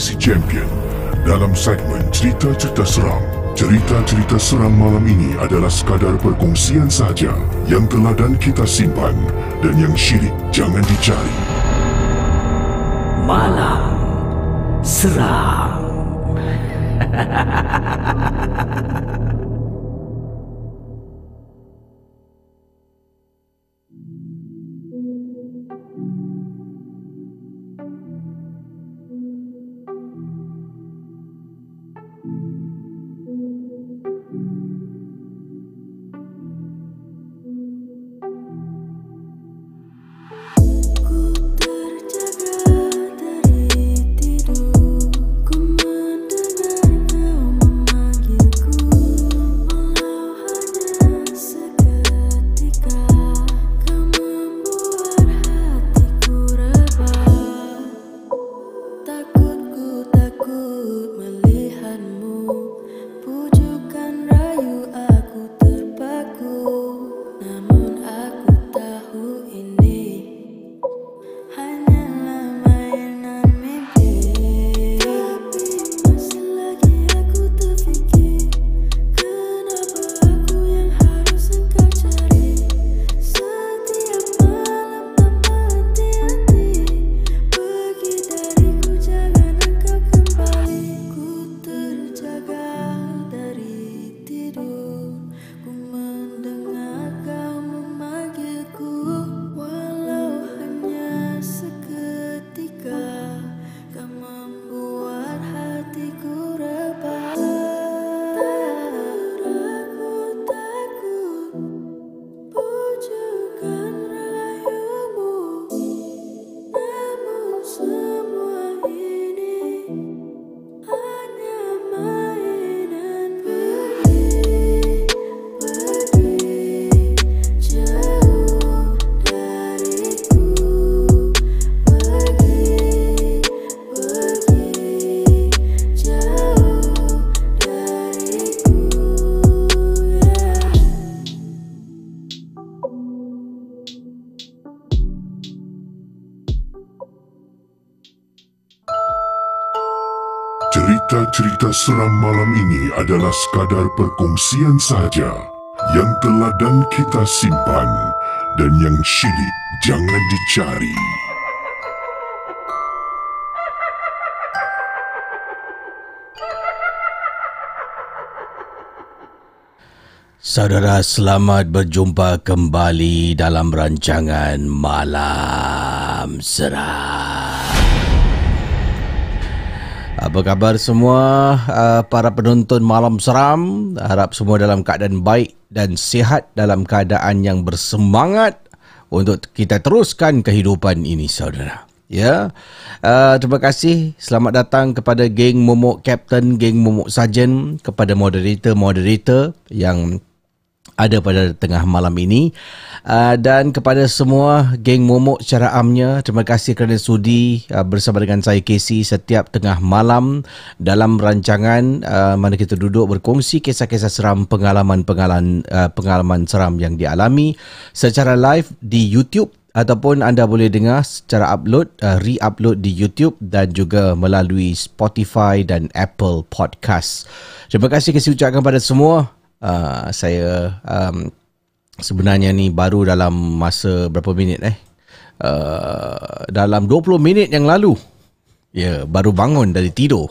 Casey Champion dalam segmen cerita-cerita seram. Cerita-cerita seram malam ini adalah sekadar perkongsian saja yang telah dan kita simpan dan yang syirik jangan dicari. Malam Seram Seram malam ini adalah sekadar perkongsian saja yang telah dan kita simpan dan yang syirik jangan dicari. Saudara selamat berjumpa kembali dalam rancangan Malam Seram. Apa khabar semua uh, para penonton Malam Seram? Harap semua dalam keadaan baik dan sihat dalam keadaan yang bersemangat untuk kita teruskan kehidupan ini saudara. Ya. Uh, terima kasih. Selamat datang kepada geng Momok Captain, geng Momok Sarjan, kepada moderator-moderator yang ada pada tengah malam ini uh, dan kepada semua geng momok secara amnya terima kasih kerana sudi uh, bersama dengan saya Casey setiap tengah malam dalam rancangan uh, mana kita duduk berkongsi kisah-kisah seram pengalaman-pengalaman uh, pengalaman seram yang dialami secara live di YouTube ataupun anda boleh dengar secara upload uh, re-upload di YouTube dan juga melalui Spotify dan Apple Podcast. Terima kasih kasih ucapkan pada semua uh, saya um, sebenarnya ni baru dalam masa berapa minit eh uh, dalam 20 minit yang lalu ya yeah, baru bangun dari tidur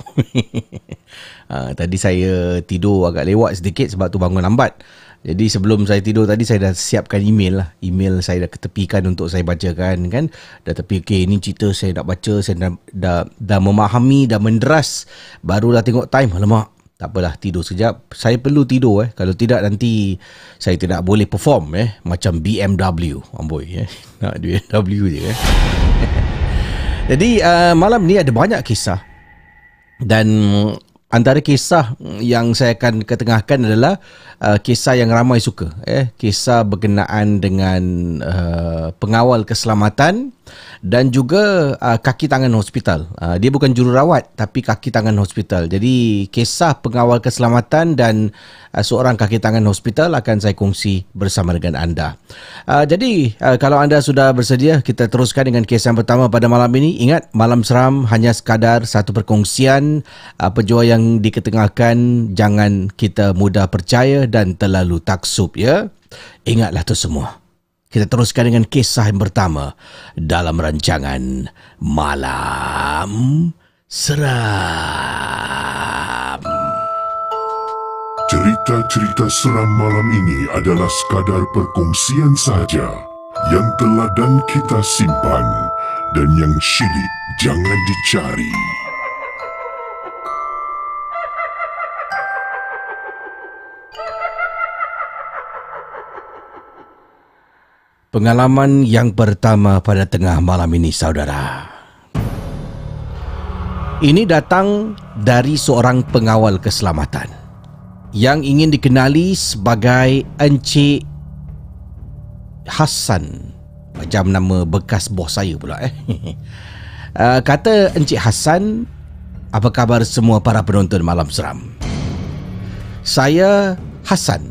uh, tadi saya tidur agak lewat sedikit sebab tu bangun lambat jadi sebelum saya tidur tadi saya dah siapkan email lah. Email saya dah ketepikan untuk saya bacakan kan. Dah tepi okey ini cerita saya nak baca, saya dah, dah dah memahami, dah menderas. Barulah tengok time. Alamak, tak apalah tidur sekejap. Saya perlu tidur eh. Kalau tidak nanti saya tidak boleh perform eh. Macam BMW. Amboi eh. Nak BMW je eh. Jadi uh, malam ni ada banyak kisah. Dan antara kisah yang saya akan ketengahkan adalah uh, kisah yang ramai suka. Eh. Kisah berkenaan dengan uh, pengawal keselamatan dan juga uh, kaki tangan hospital. Uh, dia bukan jururawat tapi kaki tangan hospital. Jadi kisah pengawal keselamatan dan uh, seorang kaki tangan hospital akan saya kongsi bersama dengan anda. Uh, jadi uh, kalau anda sudah bersedia kita teruskan dengan kisah yang pertama pada malam ini. Ingat malam seram hanya sekadar satu perkongsian uh, penjual yang diketengahkan jangan kita mudah percaya dan terlalu taksub ya. Ingatlah tu semua. Kita teruskan dengan kisah yang pertama dalam rancangan Malam Seram. Cerita-cerita seram malam ini adalah sekadar perkongsian sahaja yang telah dan kita simpan dan yang syilid jangan dicari. Pengalaman yang pertama pada tengah malam ini saudara. Ini datang dari seorang pengawal keselamatan yang ingin dikenali sebagai Encik Hassan. Macam nama bekas bos saya pula eh. Uh, kata Encik Hassan, apa khabar semua para penonton malam seram? Saya Hassan,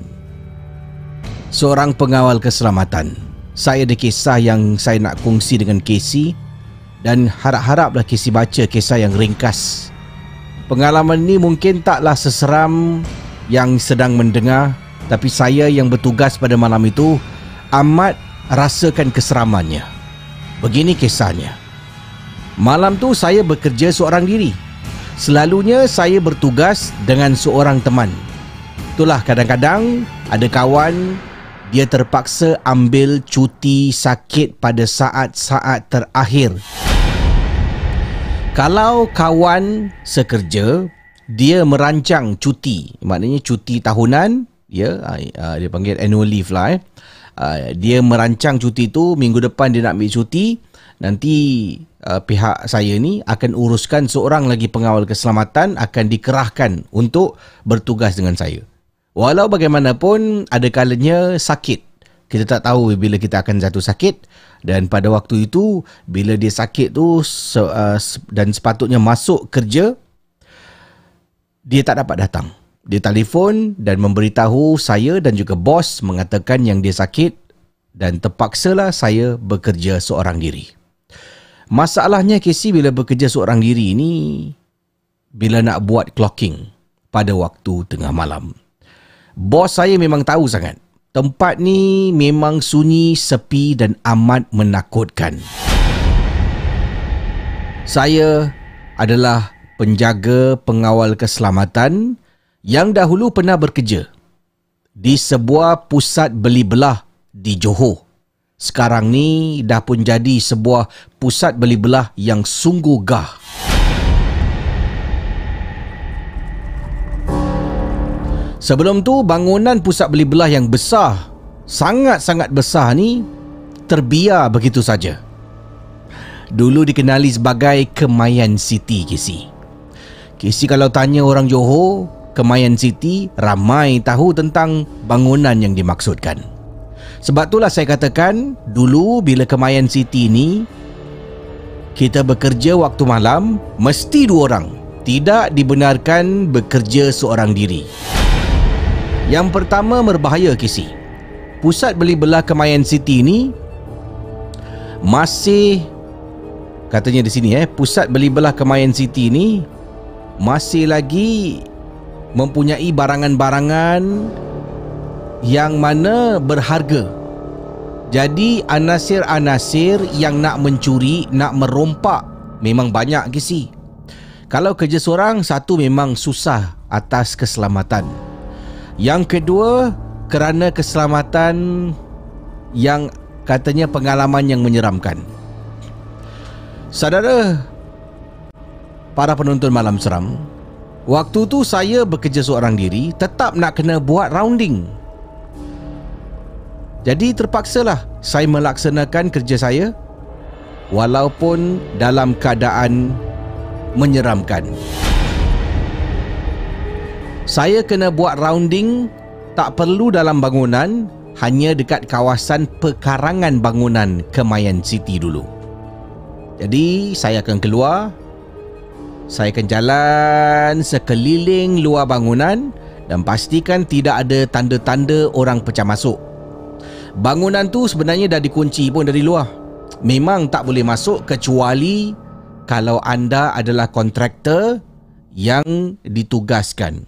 seorang pengawal keselamatan saya ada kisah yang saya nak kongsi dengan Casey dan harap-haraplah Casey baca kisah yang ringkas. Pengalaman ini mungkin taklah seseram yang sedang mendengar tapi saya yang bertugas pada malam itu amat rasakan keseramannya. Begini kisahnya. Malam tu saya bekerja seorang diri. Selalunya saya bertugas dengan seorang teman. Itulah kadang-kadang ada kawan dia terpaksa ambil cuti sakit pada saat-saat terakhir. Kalau kawan sekerja, dia merancang cuti, maknanya cuti tahunan, ya, uh, dia panggil annual leave lah eh. Uh, dia merancang cuti tu minggu depan dia nak ambil cuti, nanti uh, pihak saya ni akan uruskan seorang lagi pengawal keselamatan akan dikerahkan untuk bertugas dengan saya. Walau bagaimanapun ada kalanya sakit. Kita tak tahu bila kita akan jatuh sakit dan pada waktu itu bila dia sakit tu uh, dan sepatutnya masuk kerja dia tak dapat datang. Dia telefon dan memberitahu saya dan juga bos mengatakan yang dia sakit dan terpaksalah saya bekerja seorang diri. Masalahnya Casey bila bekerja seorang diri ini bila nak buat clocking pada waktu tengah malam. Bos saya memang tahu sangat. Tempat ni memang sunyi, sepi dan amat menakutkan. Saya adalah penjaga pengawal keselamatan yang dahulu pernah bekerja di sebuah pusat beli belah di Johor. Sekarang ni dah pun jadi sebuah pusat beli belah yang sungguh gah. Sebelum tu bangunan pusat beli belah yang besar, sangat-sangat besar ni terbiar begitu saja. Dulu dikenali sebagai Kemayan City KC. KC kalau tanya orang Johor, Kemayan City ramai tahu tentang bangunan yang dimaksudkan. Sebab itulah saya katakan dulu bila Kemayan City ni kita bekerja waktu malam mesti dua orang. Tidak dibenarkan bekerja seorang diri. Yang pertama berbahaya KC. Pusat beli belah Kemayan City ni masih katanya di sini eh pusat beli belah Kemayan City ni masih lagi mempunyai barangan-barangan yang mana berharga. Jadi anasir-anasir yang nak mencuri, nak merompak memang banyak kisi. Kalau kerja seorang, satu memang susah atas keselamatan. Yang kedua, kerana keselamatan yang katanya pengalaman yang menyeramkan. Saudara, para penonton malam seram, waktu tu saya bekerja seorang diri, tetap nak kena buat rounding. Jadi terpaksalah saya melaksanakan kerja saya walaupun dalam keadaan menyeramkan. Saya kena buat rounding tak perlu dalam bangunan, hanya dekat kawasan pekarangan bangunan Kemayan City dulu. Jadi saya akan keluar, saya akan jalan sekeliling luar bangunan dan pastikan tidak ada tanda-tanda orang pecah masuk. Bangunan tu sebenarnya dah dikunci pun dari luar. Memang tak boleh masuk kecuali kalau anda adalah kontraktor yang ditugaskan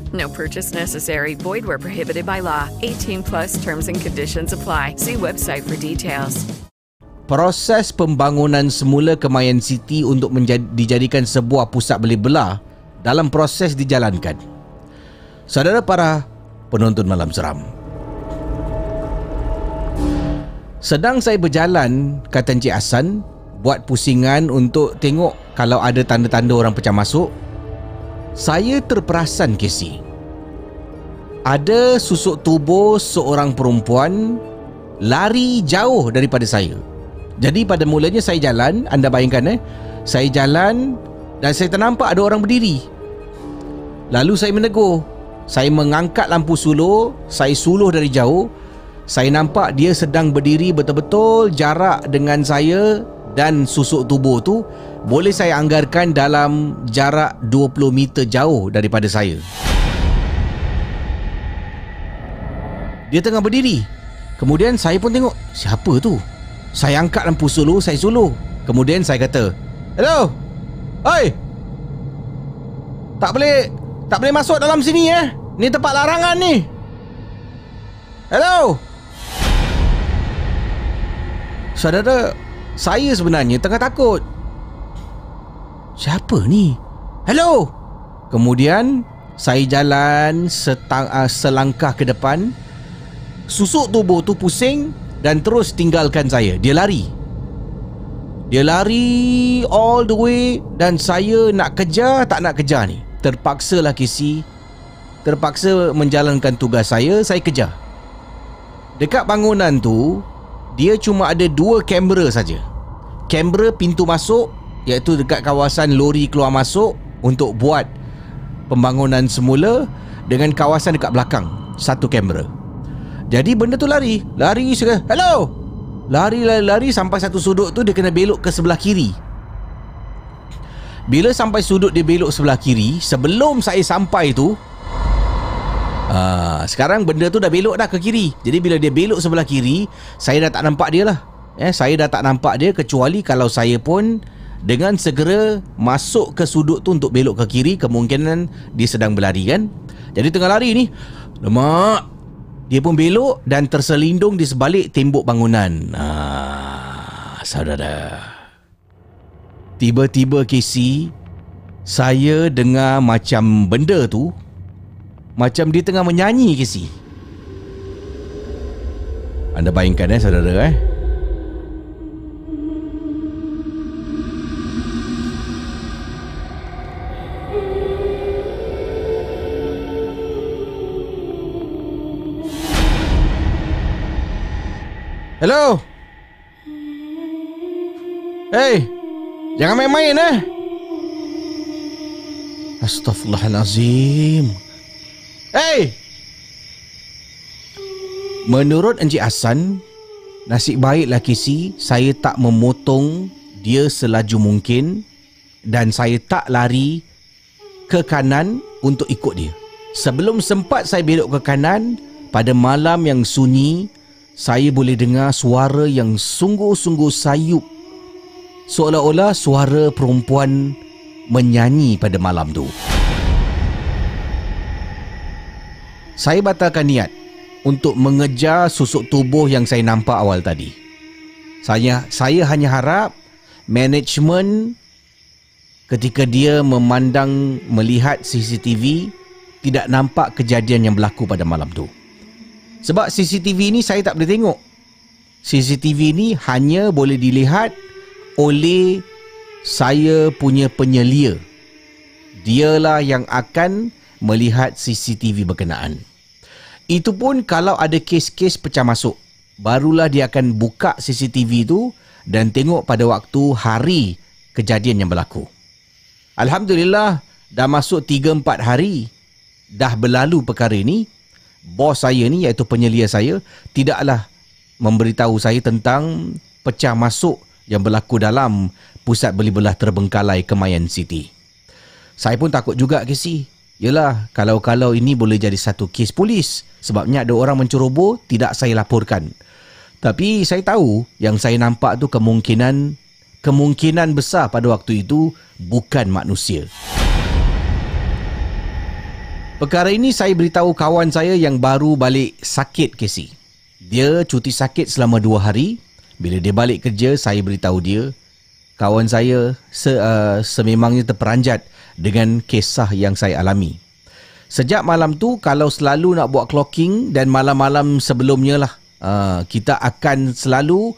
No purchase necessary. Void where prohibited by law. 18 plus terms and conditions apply. See website for details. proses pembangunan semula Kemayan City untuk menjadi, dijadikan sebuah pusat beli belah dalam proses dijalankan. Saudara para penonton malam seram. Sedang saya berjalan, kata Encik Hassan, buat pusingan untuk tengok kalau ada tanda-tanda orang pecah masuk. Saya terperasan Casey. Ada susuk tubuh seorang perempuan lari jauh daripada saya. Jadi pada mulanya saya jalan, anda bayangkan eh, saya jalan dan saya ternampak ada orang berdiri. Lalu saya menegur. Saya mengangkat lampu suluh, saya suluh dari jauh. Saya nampak dia sedang berdiri betul-betul jarak dengan saya dan susuk tubuh tu boleh saya anggarkan dalam jarak 20 meter jauh daripada saya. Dia tengah berdiri. Kemudian saya pun tengok, siapa tu? Saya angkat lampu suluh, saya suluh. Kemudian saya kata, "Hello. Oi. Tak boleh tak boleh masuk dalam sini eh. Ni tempat larangan ni." Hello. Saudara, saya sebenarnya tengah takut. Siapa ni? Hello. Kemudian saya jalan setang, uh, selangkah ke depan. Susuk tubuh tu pusing dan terus tinggalkan saya. Dia lari. Dia lari all the way dan saya nak kejar tak nak kejar ni. Terpaksalah Casey. Terpaksa menjalankan tugas saya, saya kejar. Dekat bangunan tu, dia cuma ada dua kamera saja. Kamera pintu masuk iaitu dekat kawasan lori keluar masuk untuk buat pembangunan semula dengan kawasan dekat belakang satu kamera. Jadi benda tu lari, lari sekali. Hello. Lari lari lari sampai satu sudut tu dia kena belok ke sebelah kiri. Bila sampai sudut dia belok sebelah kiri, sebelum saya sampai tu Ah, sekarang benda tu dah belok dah ke kiri. Jadi bila dia belok sebelah kiri, saya dah tak nampak dia lah. Eh, saya dah tak nampak dia kecuali kalau saya pun dengan segera masuk ke sudut tu untuk belok ke kiri, kemungkinan dia sedang berlari kan. Jadi tengah lari ni, lemak. Dia pun belok dan terselindung di sebalik tembok bangunan. Ah, saudara. Tiba-tiba Casey, saya dengar macam benda tu macam dia tengah menyanyi si Anda bayangkan eh saudara eh Hello Hey Jangan main-main eh Astaghfirullahalazim Hey! Menurut Encik Hassan, nasib baiklah Casey, saya tak memotong dia selaju mungkin dan saya tak lari ke kanan untuk ikut dia. Sebelum sempat saya belok ke kanan, pada malam yang sunyi, saya boleh dengar suara yang sungguh-sungguh sayup. Seolah-olah suara perempuan menyanyi pada malam tu. Saya batalkan niat untuk mengejar susuk tubuh yang saya nampak awal tadi. Saya saya hanya harap management ketika dia memandang melihat CCTV tidak nampak kejadian yang berlaku pada malam tu. Sebab CCTV ni saya tak boleh tengok. CCTV ni hanya boleh dilihat oleh saya punya penyelia. Dialah yang akan melihat CCTV berkenaan. Itu pun kalau ada kes-kes pecah masuk. Barulah dia akan buka CCTV tu dan tengok pada waktu hari kejadian yang berlaku. Alhamdulillah dah masuk 3-4 hari dah berlalu perkara ini. Bos saya ni iaitu penyelia saya tidaklah memberitahu saya tentang pecah masuk yang berlaku dalam pusat beli belah terbengkalai Kemayan City. Saya pun takut juga Casey. Yelah, kalau-kalau ini boleh jadi satu kes polis. Sebabnya ada orang menceroboh, tidak saya laporkan. Tapi saya tahu yang saya nampak tu kemungkinan kemungkinan besar pada waktu itu bukan manusia. Perkara ini saya beritahu kawan saya yang baru balik sakit Casey. Dia cuti sakit selama dua hari. Bila dia balik kerja, saya beritahu dia. Kawan saya se, uh, sememangnya terperanjat dengan kisah yang saya alami. Sejak malam tu, kalau selalu nak buat clocking dan malam-malam sebelumnya lah, uh, kita akan selalu,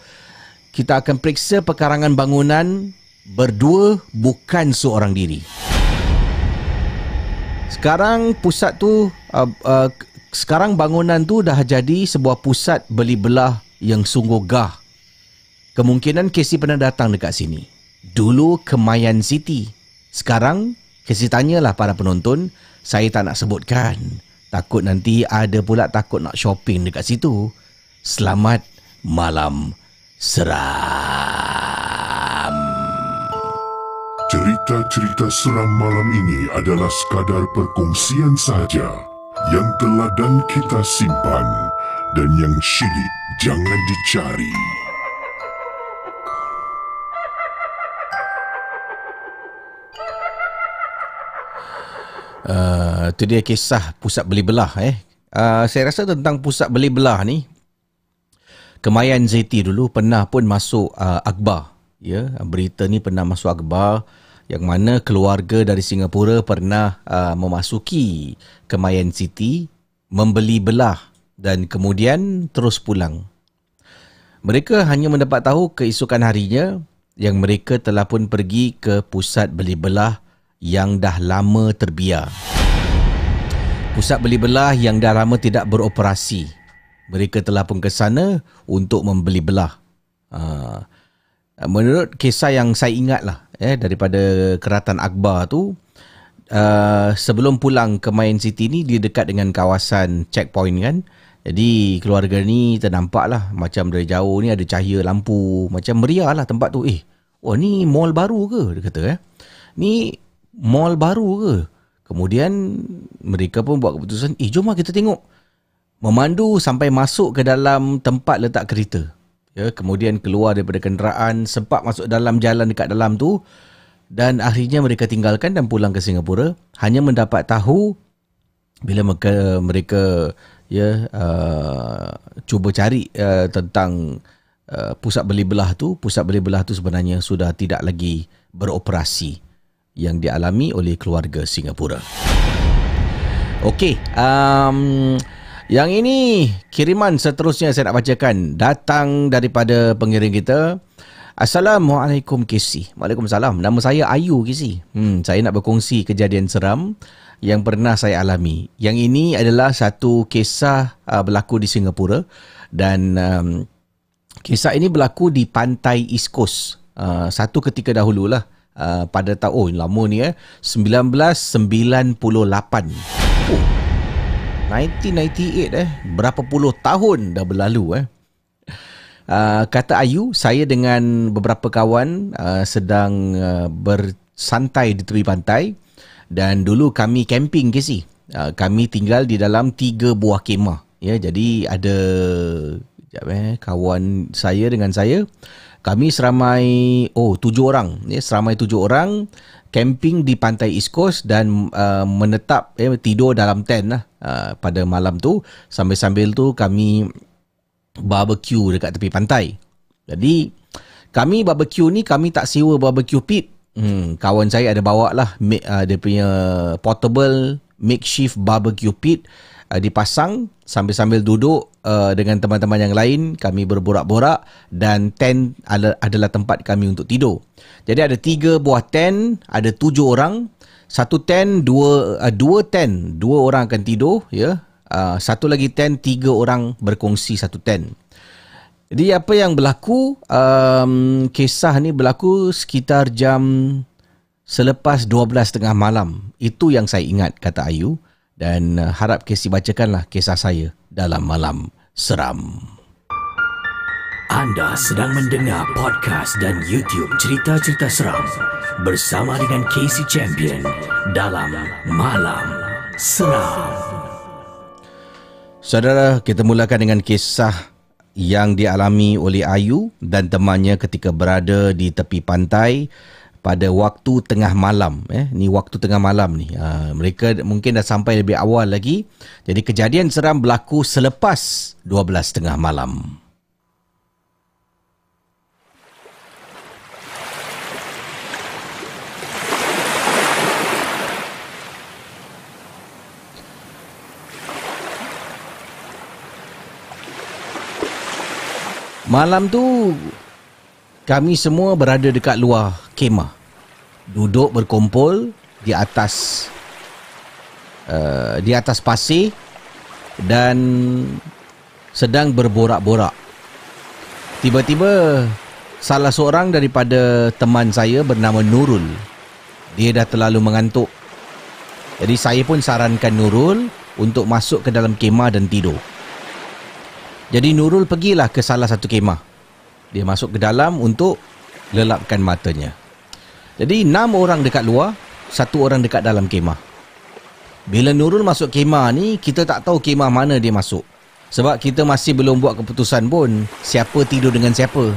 kita akan periksa pekarangan bangunan berdua bukan seorang diri. Sekarang pusat tu uh, uh, sekarang bangunan tu dah jadi sebuah pusat beli belah yang sungguh gah. Kemungkinan Casey pernah datang dekat sini. Dulu Kemayan City. Sekarang Casey tanyalah para penonton, saya tak nak sebutkan. Takut nanti ada pula takut nak shopping dekat situ. Selamat malam seram. Cerita-cerita seram malam ini adalah sekadar perkongsian sahaja yang telah dan kita simpan dan yang syilid jangan dicari. Uh, itu dia kisah pusat beli belah eh. Uh, saya rasa tentang pusat beli belah ni Kemayan Zeti dulu pernah pun masuk uh, akhbar ya berita ni pernah masuk akhbar yang mana keluarga dari Singapura pernah uh, memasuki Kemayan City membeli belah dan kemudian terus pulang. Mereka hanya mendapat tahu keesokan harinya yang mereka telah pun pergi ke pusat beli belah yang dah lama terbiar. Pusat beli belah yang dah lama tidak beroperasi. Mereka telah pun ke sana untuk membeli belah. Uh, menurut kisah yang saya ingat lah eh, daripada keratan Akbar tu, uh, sebelum pulang ke Main City ni, dia dekat dengan kawasan checkpoint kan. Jadi keluarga ni ternampak lah macam dari jauh ni ada cahaya lampu. Macam meriah lah tempat tu. Eh, oh ni mall baru ke? Dia kata eh. Ni mall baru ke? kemudian mereka pun buat keputusan, eh jom lah kita tengok. Memandu sampai masuk ke dalam tempat letak kereta. Ya, kemudian keluar daripada kenderaan, sempat masuk dalam jalan dekat dalam tu dan akhirnya mereka tinggalkan dan pulang ke Singapura hanya mendapat tahu bila mereka mereka ya uh, cuba cari uh, tentang uh, pusat beli belah tu pusat beli belah tu sebenarnya sudah tidak lagi beroperasi yang dialami oleh keluarga Singapura. Okey, um, yang ini kiriman seterusnya saya nak bacakan datang daripada pengirim kita. Assalamualaikum KC. Waalaikumsalam. Nama saya Ayu KC. Hmm, saya nak berkongsi kejadian seram yang pernah saya alami. Yang ini adalah satu kisah uh, berlaku di Singapura dan um, kisah ini berlaku di pantai East Coast. Uh, satu ketika dahululah uh, pada tahun oh, lama ni eh 1998. Oh, 1998 eh berapa puluh tahun dah berlalu eh Uh, kata Ayu, saya dengan beberapa kawan uh, sedang uh, bersantai di tepi pantai dan dulu kami camping ke si. Uh, kami tinggal di dalam tiga buah kemah. Ya, jadi ada sekejap eh, kawan saya dengan saya. Kami seramai, oh tujuh orang. Ya, seramai tujuh orang camping di pantai East Coast dan uh, menetap, eh, tidur dalam tent lah uh, pada malam tu. Sambil-sambil tu kami barbecue dekat tepi pantai. Jadi kami barbecue ni kami tak sewa barbecue pit. Hmm, kawan saya ada bawa lah uh, dia punya portable makeshift barbecue pit uh, dipasang sambil-sambil duduk uh, dengan teman-teman yang lain kami berborak-borak dan tent adalah tempat kami untuk tidur. Jadi ada tiga buah tent, ada tujuh orang. Satu tent, dua, uh, dua tent, dua orang akan tidur ya. Uh, satu lagi tent, tiga orang berkongsi satu tent. Jadi apa yang berlaku, um, kisah ni berlaku sekitar jam selepas 12 tengah malam. Itu yang saya ingat, kata Ayu. Dan uh, harap Casey bacakanlah kisah saya dalam malam seram. Anda sedang mendengar podcast dan YouTube cerita-cerita seram bersama dengan Casey Champion dalam Malam Seram. Saudara, kita mulakan dengan kisah yang dialami oleh Ayu dan temannya ketika berada di tepi pantai pada waktu tengah malam eh? Ni waktu tengah malam ni. Ha, mereka mungkin dah sampai lebih awal lagi. Jadi kejadian seram berlaku selepas 12 tengah malam. Malam tu kami semua berada dekat luar kemah. Duduk berkumpul di atas uh, di atas pasir dan sedang berborak-borak. Tiba-tiba salah seorang daripada teman saya bernama Nurul. Dia dah terlalu mengantuk. Jadi saya pun sarankan Nurul untuk masuk ke dalam kemah dan tidur. Jadi Nurul pergilah ke salah satu kemah. Dia masuk ke dalam untuk lelapkan matanya. Jadi enam orang dekat luar, satu orang dekat dalam kemah. Bila Nurul masuk kemah ni, kita tak tahu kemah mana dia masuk. Sebab kita masih belum buat keputusan pun siapa tidur dengan siapa.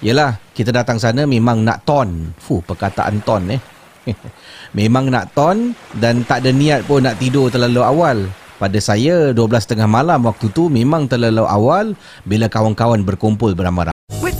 Yelah, kita datang sana memang nak ton. Fuh, perkataan ton eh. memang nak ton dan tak ada niat pun nak tidur terlalu awal. Pada saya 12.30 malam waktu tu memang terlalu awal bila kawan-kawan berkumpul beramai-ramai.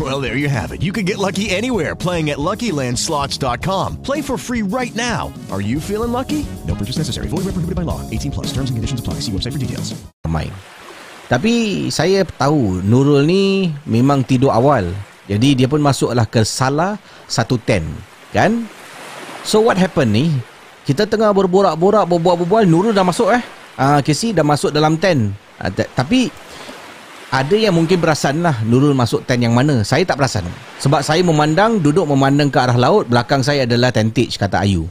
Well, there you have it. You can get lucky anywhere playing at LuckyLandSlots.com. Play for free right now. Are you feeling lucky? No purchase necessary. Void where prohibited by law. 18 plus. Terms and conditions apply. See website for details. Ramai. Tapi saya tahu Nurul ni memang tidur awal. Jadi dia pun masuklah ke salah satu ten. Kan? So what happened ni? Kita tengah berborak-borak, berbual-bual. Nurul dah masuk eh. Ah, Casey dah masuk dalam ten. Ah, t- tapi ada yang mungkin perasan lah Nurul masuk ten yang mana. Saya tak perasan. Sebab saya memandang, duduk memandang ke arah laut. Belakang saya adalah tentage, kata Ayu.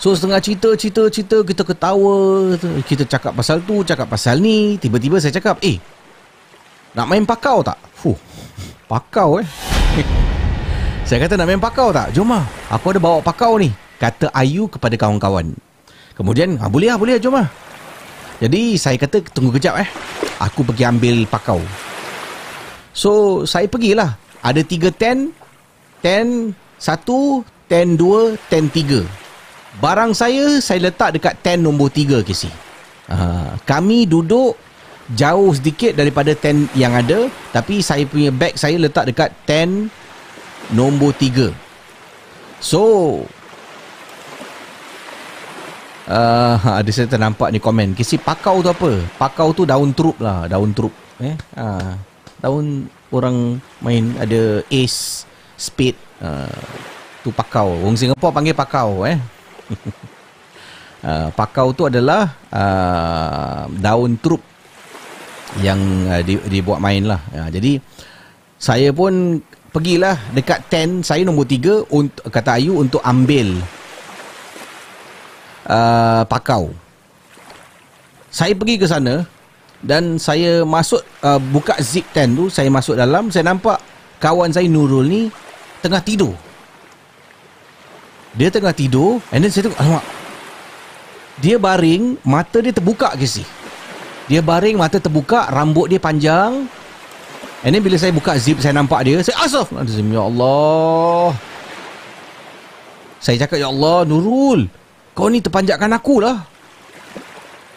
So setengah cerita, cerita, cerita Kita ketawa Kita cakap pasal tu Cakap pasal ni Tiba-tiba saya cakap Eh Nak main pakau tak? Fuh Pakau eh Saya kata nak main pakau tak? Jom lah Aku ada bawa pakau ni Kata Ayu kepada kawan-kawan Kemudian ah, Boleh lah boleh lah jom lah Jadi saya kata Tunggu kejap eh. Aku pergi ambil pakau. So saya pergilah. Ada tiga ten Ten Satu Ten dua Ten tiga. Barang saya Saya letak dekat ten nombor tiga Casey uh, Kami duduk Jauh sedikit daripada ten yang ada Tapi saya punya bag saya letak dekat ten Nombor tiga. So Uh, ada saya ternampak ni komen Kisi pakau tu apa? Pakau tu daun trup lah Daun trup eh? ha, Daun orang main ada ace Spade uh, Tu pakau Orang Singapura panggil pakau eh? uh, pakau tu adalah uh, Daun trup Yang uh, di, dibuat main lah uh, Jadi Saya pun Pergilah dekat 10 Saya nombor 3 untuk, Kata Ayu untuk ambil uh, pakau. Saya pergi ke sana dan saya masuk uh, buka zip tent tu, saya masuk dalam, saya nampak kawan saya Nurul ni tengah tidur. Dia tengah tidur and then saya tengok alamak. Dia baring, mata dia terbuka ke si. Dia baring, mata terbuka, rambut dia panjang. And then bila saya buka zip, saya nampak dia. Saya asaf. Ya Allah. Saya cakap, Ya Allah, Nurul. Kau ni terpanjatkan aku lah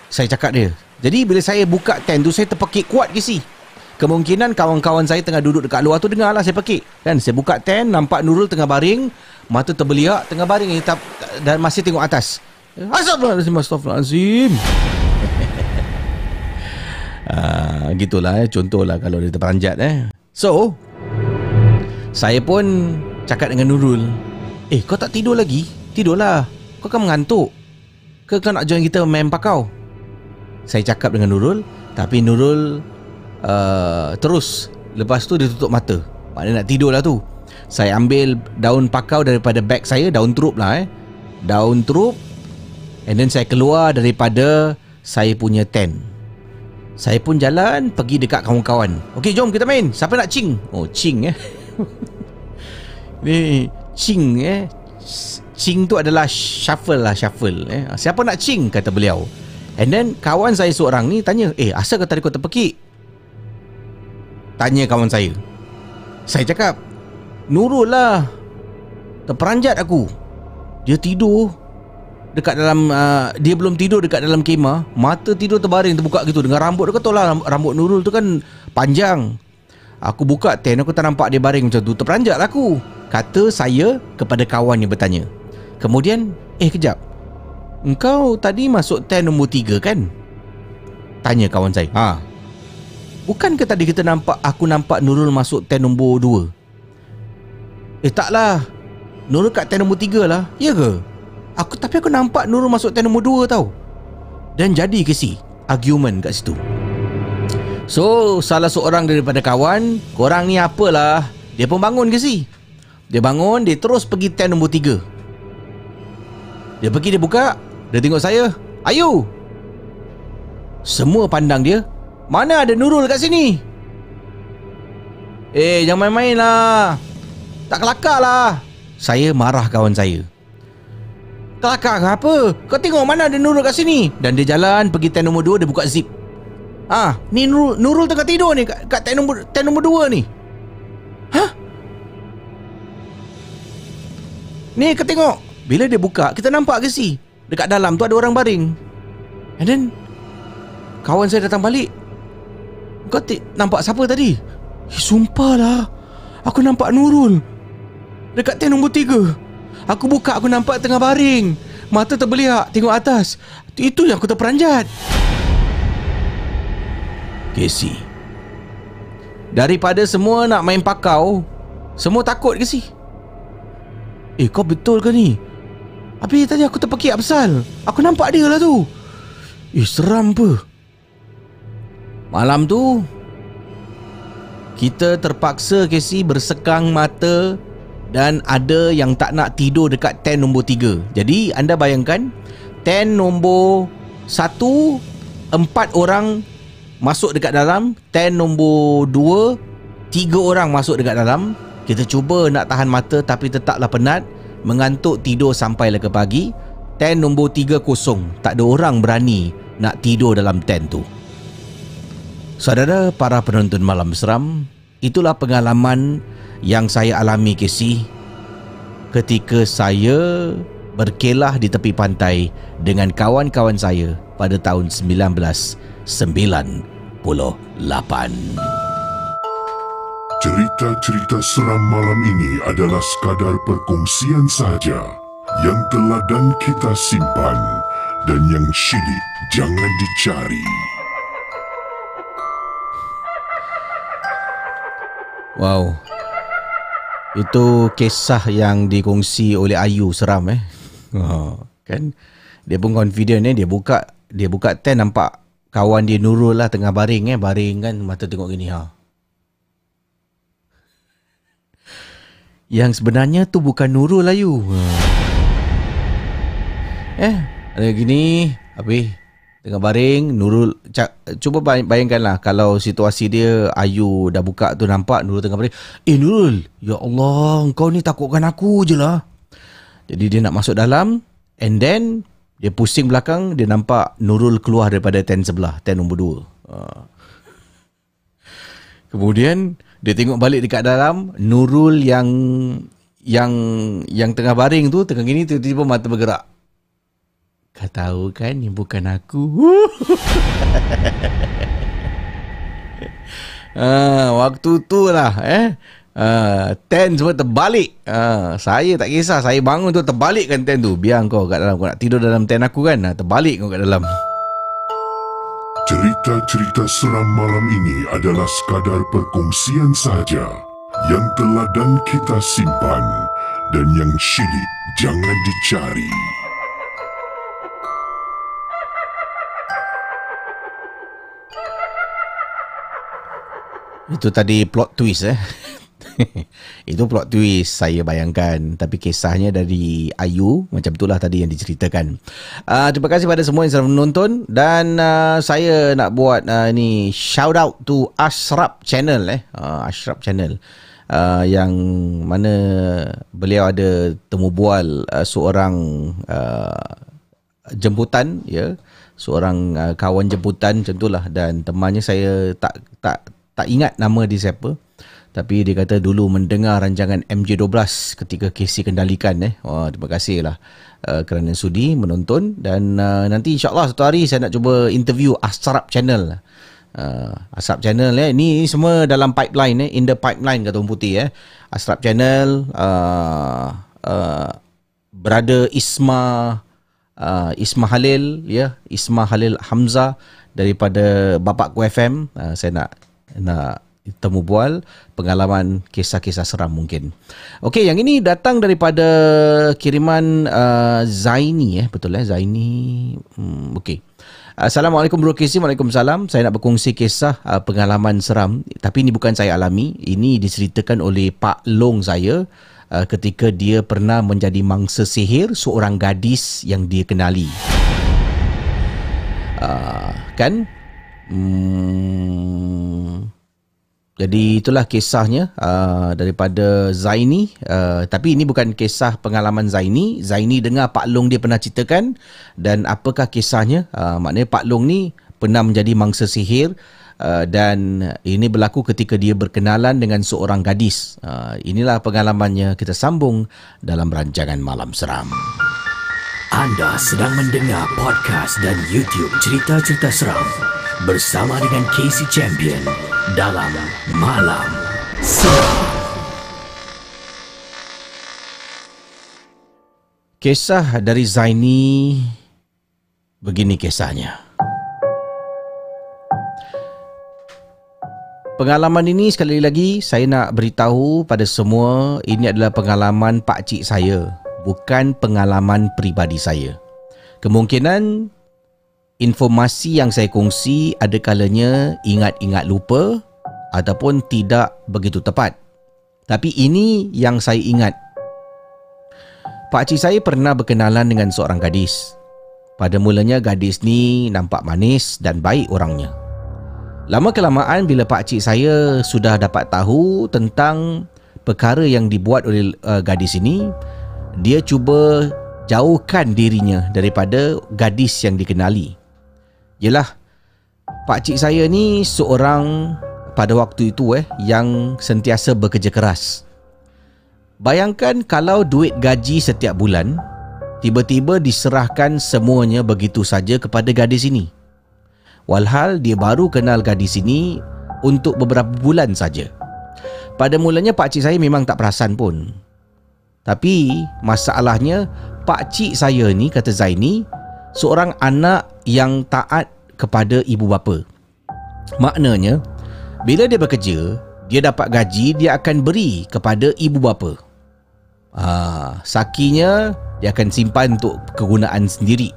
Saya cakap dia Jadi bila saya buka tent tu Saya terpekik kuat ke si Kemungkinan kawan-kawan saya tengah duduk dekat luar tu Dengar lah saya pekik Kan saya buka tent Nampak Nurul tengah baring Mata terbeliak Tengah baring tak, Dan masih tengok atas Astagfirullahaladzim Astagfirullahaladzim Ah, gitulah eh. Contohlah kalau dia terperanjat eh. So, saya pun cakap dengan Nurul, "Eh, kau tak tidur lagi? Tidurlah. Kau kan mengantuk. Ke kau nak join kita main pakau?" Saya cakap dengan Nurul, tapi Nurul uh, terus lepas tu dia tutup mata. Maknanya nak tidur lah tu. Saya ambil daun pakau daripada bag saya, daun trup lah eh. Daun trup and then saya keluar daripada saya punya tent. Saya pun jalan pergi dekat kawan-kawan. Okey, jom kita main. Siapa nak cing? Oh, cing eh. Ni cing eh. Cing tu adalah shuffle lah, shuffle eh. Siapa nak cing kata beliau. And then kawan saya seorang ni tanya, "Eh, asal kau tadi kau terpekik?" Tanya kawan saya. Saya cakap, "Nurul lah. Terperanjat aku. Dia tidur dekat dalam uh, dia belum tidur dekat dalam kemah mata tidur terbaring terbuka gitu dengan rambut dia kata lah rambut Nurul tu kan panjang aku buka tent aku tak nampak dia baring macam tu terperanjat lah aku kata saya kepada kawan yang bertanya. Kemudian eh kejap. Engkau tadi masuk tent nombor 3 kan? Tanya kawan saya. Ha. Bukan ke tadi kita nampak aku nampak Nurul masuk tent nombor 2 eh taklah. Nurul kat tent nombor 3 lah. Ya ke? Aku tapi aku nampak Nurul masuk tent nombor 2 tau. Dan jadi ke si argument kat situ. So, salah seorang daripada kawan, korang ni apalah, dia pun bangun ke si. Dia bangun, dia terus pergi tent nombor 3. Dia pergi dia buka, dia tengok saya, "Ayu." Semua pandang dia, "Mana ada Nurul kat sini?" Eh, jangan main-main lah. Tak kelakar lah. Saya marah kawan saya. Kelakar ke apa? Kau tengok mana ada Nurul kat sini Dan dia jalan pergi tent nombor 2 Dia buka zip Ah, ni Nurul, Nurul tengah tidur ni kat, kat tent nombor tent nombor 2 ni. Hah? Ni kau tengok. Bila dia buka, kita nampak ke si? Dekat dalam tu ada orang baring. And then kawan saya datang balik. Kau t- nampak siapa tadi? Eh, sumpah lah. Aku nampak Nurul. Dekat tent nombor tiga. Aku buka aku nampak tengah baring. Mata terbeliak tengok atas. Itu yang aku terperanjat. Casey. Daripada semua nak main pakau, semua takut ke si? Eh kau betul ke ni? Habis tadi aku terpekik apsal. Aku nampak dia lah tu. Eh seram apa? Malam tu kita terpaksa Casey bersekang mata dan ada yang tak nak tidur dekat tent nombor 3. Jadi anda bayangkan tent nombor 1 empat orang masuk dekat dalam, tent nombor 2 tiga orang masuk dekat dalam. Kita cuba nak tahan mata tapi tetaplah penat, mengantuk tidur sampailah ke pagi. Tent nombor 3 kosong, tak ada orang berani nak tidur dalam tent tu. Saudara para penonton malam seram, itulah pengalaman yang saya alami Casey ketika saya berkelah di tepi pantai dengan kawan-kawan saya pada tahun 1998. Cerita-cerita seram malam ini adalah sekadar perkongsian sahaja yang telah dan kita simpan dan yang syilid jangan dicari. Wow. Itu kisah yang dikongsi oleh Ayu seram eh. Oh, kan dia pun confident eh dia buka dia buka tent nampak kawan dia Nurul lah tengah baring eh baring kan mata tengok gini ha. Yang sebenarnya tu bukan Nurul Ayu. Ha. Eh, ada gini habis tengah baring Nurul cak, cuba bay- bayangkanlah kalau situasi dia Ayu dah buka tu nampak Nurul tengah baring eh Nurul ya Allah kau ni takutkan aku je lah jadi dia nak masuk dalam and then dia pusing belakang dia nampak Nurul keluar daripada tent sebelah tent nombor 2 ha. kemudian dia tengok balik dekat dalam Nurul yang yang yang tengah baring tu tengah gini tiba-tiba mata bergerak Kau tahu kan ni bukan aku. ah, waktu tu lah eh. Ah, tent semua terbalik. Ah, saya tak kisah. Saya bangun tu terbalikkan tent tu. Biar kau kat dalam. Kau nak tidur dalam tent aku kan. Terbalik kau kat dalam. Cerita-cerita seram malam ini adalah sekadar perkongsian sahaja yang telah dan kita simpan dan yang syilid jangan dicari. Itu tadi plot twist eh. Itu plot twist saya bayangkan. Tapi kisahnya dari Ayu Macam itulah tadi yang diceritakan. Uh, Terima kasih pada semua yang sedang menonton. Dan uh, saya nak buat uh, ni Shout out to Ashraf Channel eh. uh, Ashraf Channel. Uh, Yang mana beliau ada temu bual uh, Seorang uh, jemputan ya. Seorang uh, kawan jemputan macam itulah. Dan temannya saya tak tak tak ingat nama dia siapa tapi dia kata dulu mendengar rancangan MJ12 ketika Casey kendalikan eh. Wah, terima kasih lah uh, kerana sudi menonton dan uh, nanti insyaAllah satu hari saya nak cuba interview Asrap Channel. Uh, Asrap Channel eh. Ni semua dalam pipeline eh. In the pipeline kata orang putih eh. Asrap Channel, uh, uh, Brother Isma uh, Isma Halil ya, Isma Halil Hamzah daripada Bapak Ku FM. Uh, saya nak nak temu bual pengalaman kisah-kisah seram mungkin. Okey, yang ini datang daripada kiriman uh, Zaini eh, betul eh Zaini. Hmm, okey. Assalamualaikum Bro Casey Waalaikumsalam Saya nak berkongsi kisah uh, pengalaman seram Tapi ini bukan saya alami Ini diceritakan oleh Pak Long saya uh, Ketika dia pernah menjadi mangsa sihir Seorang gadis yang dia kenali uh, Kan Hmm, jadi itulah kisahnya uh, daripada Zaini. Uh, tapi ini bukan kisah pengalaman Zaini. Zaini dengar Pak Long dia pernah ceritakan dan apakah kisahnya? Uh, maknanya Pak Long ni pernah menjadi mangsa sihir uh, dan ini berlaku ketika dia berkenalan dengan seorang gadis. Uh, inilah pengalamannya kita sambung dalam rancangan Malam Seram. Anda sedang mendengar podcast dan YouTube cerita-cerita seram bersama dengan Casey Champion dalam Malam Seram. Kisah dari Zaini begini kisahnya. Pengalaman ini sekali lagi saya nak beritahu pada semua ini adalah pengalaman pak cik saya, bukan pengalaman peribadi saya. Kemungkinan informasi yang saya kongsi ada kalanya ingat-ingat lupa ataupun tidak begitu tepat. Tapi ini yang saya ingat. Pak cik saya pernah berkenalan dengan seorang gadis. Pada mulanya gadis ni nampak manis dan baik orangnya. Lama kelamaan bila pak cik saya sudah dapat tahu tentang perkara yang dibuat oleh uh, gadis ini, dia cuba jauhkan dirinya daripada gadis yang dikenali. Yalah, pak cik saya ni seorang pada waktu itu eh yang sentiasa bekerja keras. Bayangkan kalau duit gaji setiap bulan tiba-tiba diserahkan semuanya begitu saja kepada gadis ini. Walhal dia baru kenal gadis ini untuk beberapa bulan saja. Pada mulanya pak cik saya memang tak perasan pun. Tapi masalahnya pak cik saya ni kata Zaini seorang anak yang taat kepada ibu bapa. Maknanya bila dia bekerja, dia dapat gaji dia akan beri kepada ibu bapa. Ah, sakinya dia akan simpan untuk kegunaan sendiri.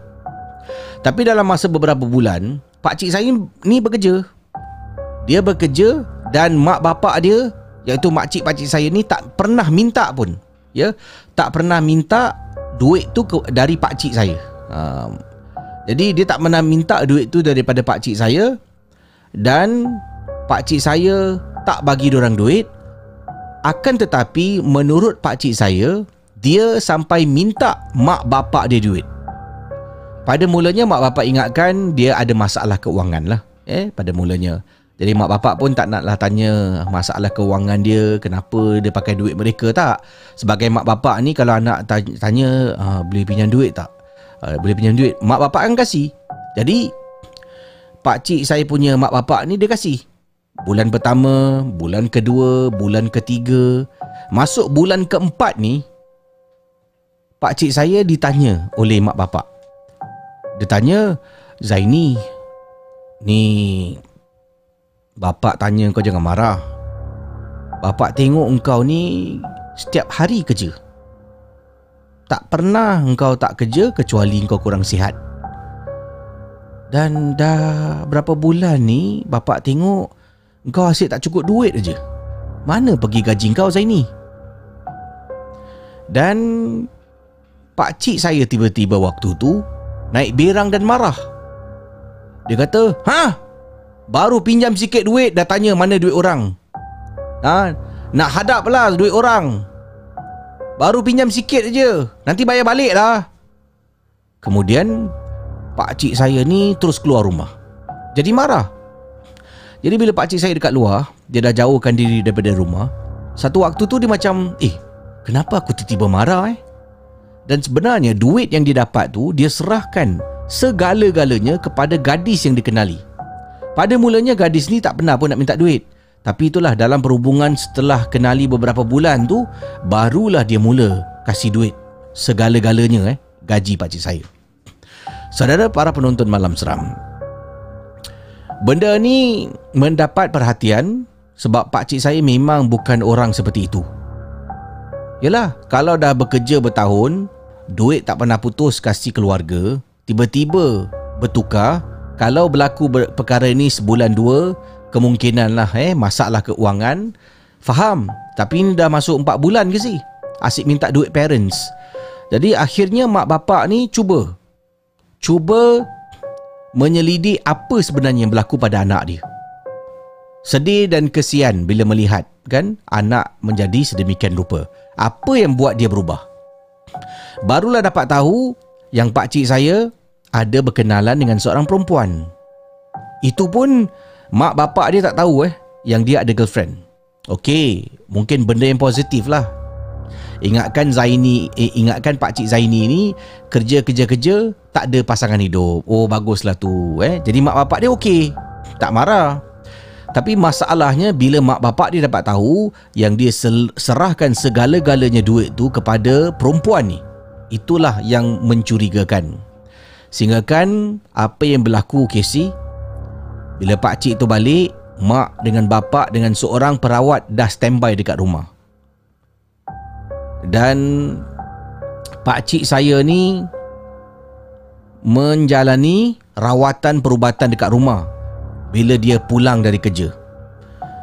Tapi dalam masa beberapa bulan, pak cik saya ni bekerja. Dia bekerja dan mak bapak dia iaitu mak cik pak cik saya ni tak pernah minta pun. Ya, tak pernah minta duit tu ke, dari pak cik saya. Um, jadi dia tak pernah minta duit tu daripada pak cik saya dan pak cik saya tak bagi orang duit. Akan tetapi menurut pak cik saya, dia sampai minta mak bapak dia duit. Pada mulanya mak bapak ingatkan dia ada masalah keuangan lah. Eh, pada mulanya. Jadi mak bapak pun tak naklah tanya masalah keuangan dia, kenapa dia pakai duit mereka tak. Sebagai mak bapak ni kalau anak tanya, ah, boleh pinjam duit tak? Ah, boleh pinjam duit. Mak bapak akan kasih. Jadi, pak cik saya punya mak bapak ni dia kasih. Bulan pertama, bulan kedua, bulan ketiga. Masuk bulan keempat ni, pak cik saya ditanya oleh mak bapak. Dia tanya, Zaini, ni bapak tanya kau jangan marah. Bapak tengok engkau ni setiap hari kerja. Tak pernah engkau tak kerja kecuali engkau kurang sihat. Dan dah berapa bulan ni bapak tengok engkau asyik tak cukup duit aja. Mana pergi gaji engkau Zaini? Dan pak cik saya tiba-tiba waktu tu naik berang dan marah. Dia kata, "Ha? Baru pinjam sikit duit dah tanya mana duit orang." Ha, nak hadap lah duit orang. Baru pinjam sikit je. Nanti bayar balik lah. Kemudian pak cik saya ni terus keluar rumah. Jadi marah. Jadi bila pak cik saya dekat luar, dia dah jauhkan diri daripada rumah. Satu waktu tu dia macam, "Eh, kenapa aku tiba-tiba marah eh?" Dan sebenarnya duit yang dia dapat tu dia serahkan segala-galanya kepada gadis yang dikenali. Pada mulanya gadis ni tak pernah pun nak minta duit. Tapi itulah dalam perhubungan setelah kenali beberapa bulan tu barulah dia mula kasih duit segala-galanya eh gaji pak cik saya. Saudara para penonton malam seram. Benda ni mendapat perhatian sebab pak cik saya memang bukan orang seperti itu. Yalah, kalau dah bekerja bertahun, duit tak pernah putus kasih keluarga, tiba-tiba bertukar, kalau berlaku ber- perkara ni sebulan dua, kemungkinan lah eh, masalah keuangan, faham. Tapi ni dah masuk empat bulan ke si? Asyik minta duit parents. Jadi akhirnya mak bapak ni cuba. Cuba menyelidik apa sebenarnya yang berlaku pada anak dia. Sedih dan kesian bila melihat kan anak menjadi sedemikian rupa. Apa yang buat dia berubah? Barulah dapat tahu yang pak cik saya ada berkenalan dengan seorang perempuan. Itu pun mak bapak dia tak tahu eh yang dia ada girlfriend. Okey, mungkin benda yang positif lah. Ingatkan Zaini, eh, ingatkan pak cik Zaini ni kerja-kerja-kerja tak ada pasangan hidup. Oh baguslah tu eh. Jadi mak bapak dia okey. Tak marah. Tapi masalahnya bila mak bapak dia dapat tahu yang dia serahkan segala-galanya duit tu kepada perempuan ni. Itulah yang mencurigakan. Sehingga kan apa yang berlaku Casey bila pak cik tu balik, mak dengan bapak dengan seorang perawat dah standby dekat rumah. Dan pak cik saya ni menjalani rawatan perubatan dekat rumah bila dia pulang dari kerja.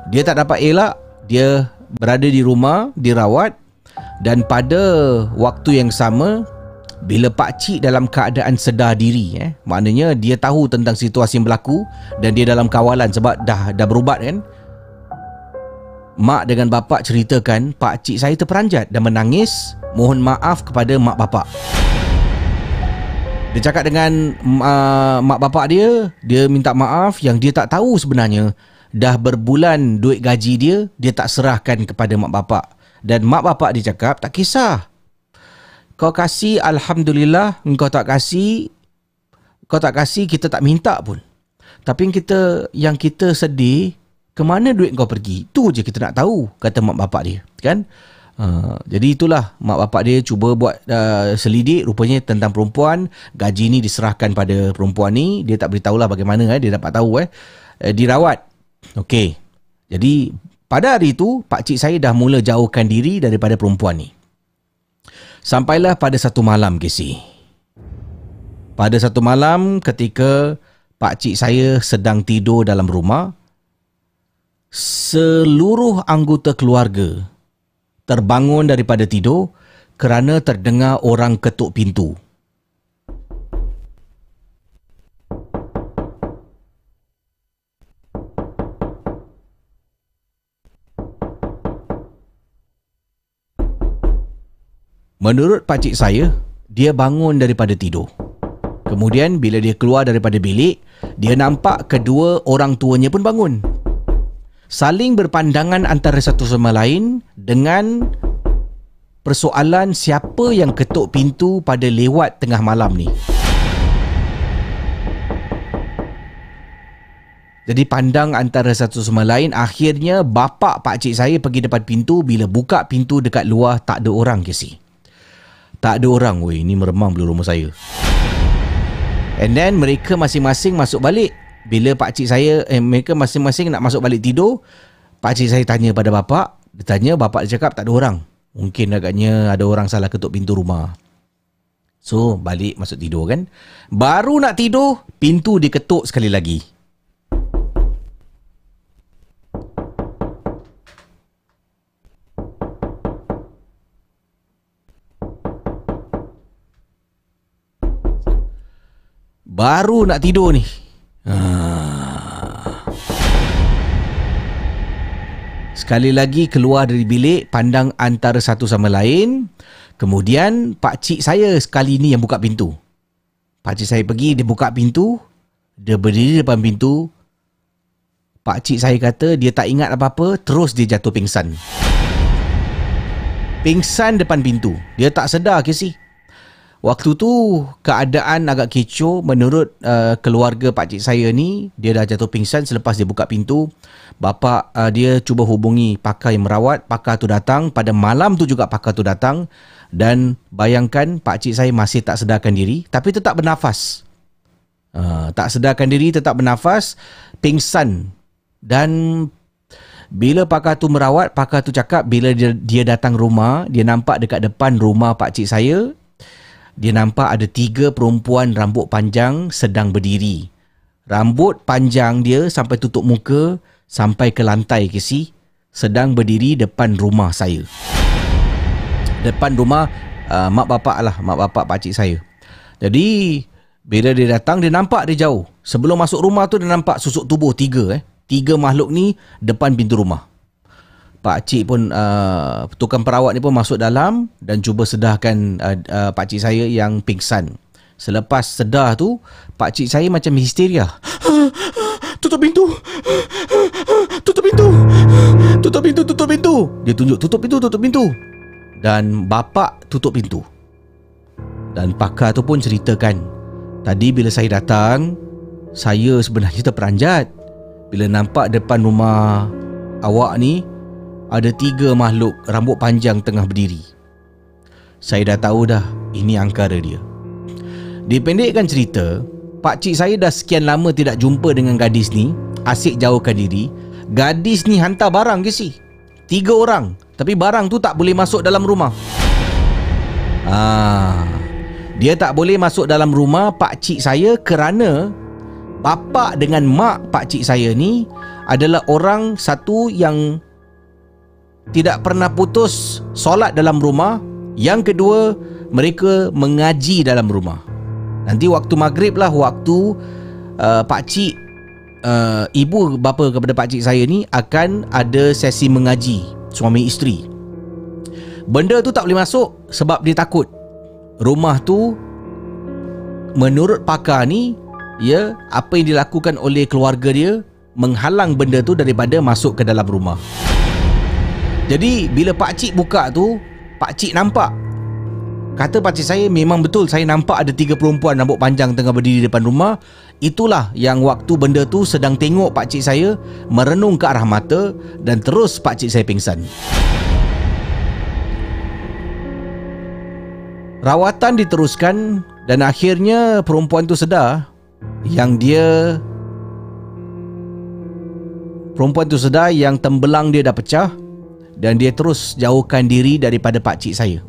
Dia tak dapat elak, dia berada di rumah, dirawat dan pada waktu yang sama bila pak cik dalam keadaan sedar diri eh maknanya dia tahu tentang situasi yang berlaku dan dia dalam kawalan sebab dah dah berubat kan? Mak dengan bapak ceritakan pak cik saya terperanjat dan menangis. Mohon maaf kepada mak bapak. Dia cakap dengan uh, mak bapak dia dia minta maaf yang dia tak tahu sebenarnya. Dah berbulan duit gaji dia dia tak serahkan kepada mak bapak. Dan mak bapak dia cakap tak kisah kau kasih Alhamdulillah Engkau tak kasih Kau tak kasih Kita tak minta pun. Tapi yang kita Yang kita sedih Kemana duit kau pergi? Itu je kita nak tahu Kata mak bapak dia Kan? Uh, jadi itulah mak bapak dia cuba buat uh, selidik rupanya tentang perempuan. Gaji ni diserahkan pada perempuan ni. Dia tak beritahulah bagaimana eh dia dapat tahu eh. Uh, dirawat. Okey. Jadi pada hari itu pak cik saya dah mula jauhkan diri daripada perempuan ni Sampailah pada satu malam, Casey. Pada satu malam ketika pak cik saya sedang tidur dalam rumah, seluruh anggota keluarga terbangun daripada tidur kerana terdengar orang ketuk pintu. Menurut pakcik saya, dia bangun daripada tidur. Kemudian bila dia keluar daripada bilik, dia nampak kedua orang tuanya pun bangun. Saling berpandangan antara satu sama lain dengan persoalan siapa yang ketuk pintu pada lewat tengah malam ni. Jadi pandang antara satu sama lain Akhirnya bapak pakcik saya pergi depan pintu Bila buka pintu dekat luar Tak ada orang ke si tak ada orang weh. Ini meremang bulu rumah saya. And then mereka masing-masing masuk balik. Bila pakcik saya eh, Mereka masing-masing nak masuk balik tidur Pakcik saya tanya pada bapak. Dia tanya bapak dia cakap tak ada orang. Mungkin agaknya ada orang salah ketuk pintu rumah. So balik masuk tidur kan. Baru nak tidur Pintu diketuk sekali lagi Baru nak tidur ni. Ha. Sekali lagi keluar dari bilik, pandang antara satu sama lain. Kemudian pak cik saya sekali ni yang buka pintu. Pak cik saya pergi, dia buka pintu. Dia berdiri depan pintu. Pak cik saya kata dia tak ingat apa-apa, terus dia jatuh pingsan. Pingsan depan pintu. Dia tak sedar ke sih? Waktu tu keadaan agak kecoh menurut uh, keluarga pak cik saya ni dia dah jatuh pingsan selepas dia buka pintu. Bapa uh, dia cuba hubungi pakar yang merawat. Pakar tu datang. Pada malam tu juga pakar tu datang. Dan bayangkan pak cik saya masih tak sedarkan diri tapi tetap bernafas. Uh, tak sedarkan diri tetap bernafas pingsan. Dan bila pakar tu merawat pakar tu cakap bila dia, dia datang rumah dia nampak dekat depan rumah pak cik saya dia nampak ada tiga perempuan rambut panjang sedang berdiri. Rambut panjang dia sampai tutup muka sampai ke lantai ke si sedang berdiri depan rumah saya. Depan rumah uh, mak bapak lah, mak bapak pakcik saya. Jadi bila dia datang dia nampak dia jauh. Sebelum masuk rumah tu dia nampak susuk tubuh tiga eh. Tiga makhluk ni depan pintu rumah. Pak cik pun uh, tukang perawat ni pun masuk dalam dan cuba sedarkan uh, uh, pak cik saya yang pingsan. Selepas sedar tu, pak cik saya macam histeria. Tutup pintu. Tutup pintu. Tutup pintu, tutup pintu. Dia tunjuk tutup pintu, tutup pintu. Dan bapa tutup pintu. Dan pakar tu pun ceritakan, tadi bila saya datang, saya sebenarnya terperanjat. bila nampak depan rumah awak ni ada tiga makhluk rambut panjang tengah berdiri. Saya dah tahu dah ini angkara dia. Dipendekkan cerita, pak cik saya dah sekian lama tidak jumpa dengan gadis ni, asyik jauhkan diri. Gadis ni hantar barang ke si? Tiga orang, tapi barang tu tak boleh masuk dalam rumah. Ah, dia tak boleh masuk dalam rumah pak cik saya kerana bapa dengan mak pak cik saya ni adalah orang satu yang tidak pernah putus solat dalam rumah. Yang kedua, mereka mengaji dalam rumah. Nanti waktu maghrib lah waktu uh, pak cik uh, ibu bapa kepada pak cik saya ni akan ada sesi mengaji suami isteri. Benda tu tak boleh masuk sebab dia takut. Rumah tu menurut pakar ni ya apa yang dilakukan oleh keluarga dia menghalang benda tu daripada masuk ke dalam rumah. Jadi bila pak cik buka tu, pak cik nampak Kata pakcik saya memang betul saya nampak ada tiga perempuan rambut panjang tengah berdiri depan rumah. Itulah yang waktu benda tu sedang tengok pakcik saya merenung ke arah mata dan terus pakcik saya pingsan. Rawatan diteruskan dan akhirnya perempuan tu sedar yang dia perempuan tu sedar yang tembelang dia dah pecah dan dia terus jauhkan diri daripada pakcik saya.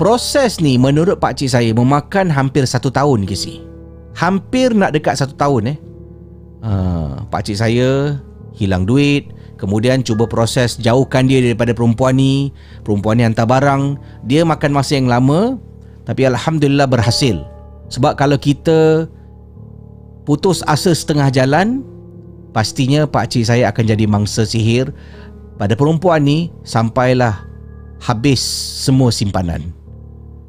Proses ni menurut pakcik saya memakan hampir satu tahun kisi. Hampir nak dekat satu tahun eh. Uh, pakcik saya hilang duit, kemudian cuba proses jauhkan dia daripada perempuan ni. Perempuan ni hantar barang, dia makan masa yang lama tapi alhamdulillah berhasil. Sebab kalau kita putus asa setengah jalan, pastinya pakcik saya akan jadi mangsa sihir pada perempuan ni sampailah habis semua simpanan.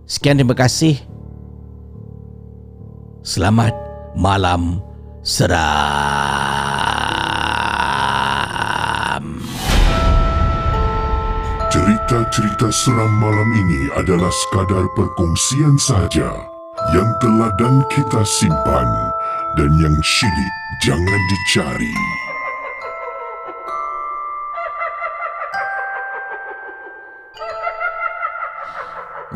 Sekian terima kasih. Selamat malam seram. Cerita-cerita seram malam ini adalah sekadar perkongsian sahaja yang telah dan kita simpan dan yang syilid jangan dicari.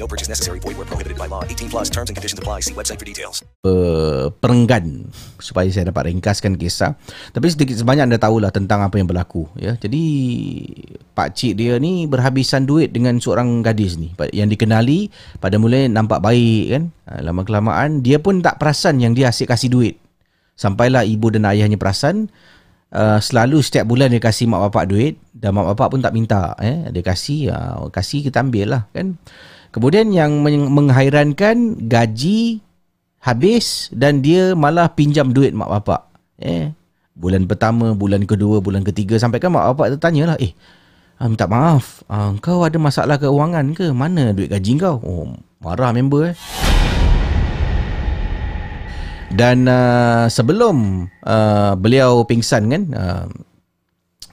No purchase necessary. Void where prohibited by law. 18 plus terms and conditions apply. See website for details. uh, perenggan supaya saya dapat ringkaskan kisah. Tapi sedikit sebanyak anda tahulah tentang apa yang berlaku ya. Jadi pak cik dia ni berhabisan duit dengan seorang gadis ni yang dikenali pada mula nampak baik kan. Ha, Lama kelamaan dia pun tak perasan yang dia asyik kasih duit. Sampailah ibu dan ayahnya perasan Uh, selalu setiap bulan dia kasih mak bapak duit dan mak bapak pun tak minta eh dia kasih uh, kasih kita ambil lah kan Kemudian yang meng- menghairankan gaji habis dan dia malah pinjam duit mak bapak. Eh, bulan pertama, bulan kedua, bulan ketiga sampai kan mak bapak tertanya lah, eh, ah, minta maaf, ah, kau ada masalah keuangan ke? Mana duit gaji kau? Oh, marah member eh. Dan uh, sebelum uh, beliau pingsan kan, uh,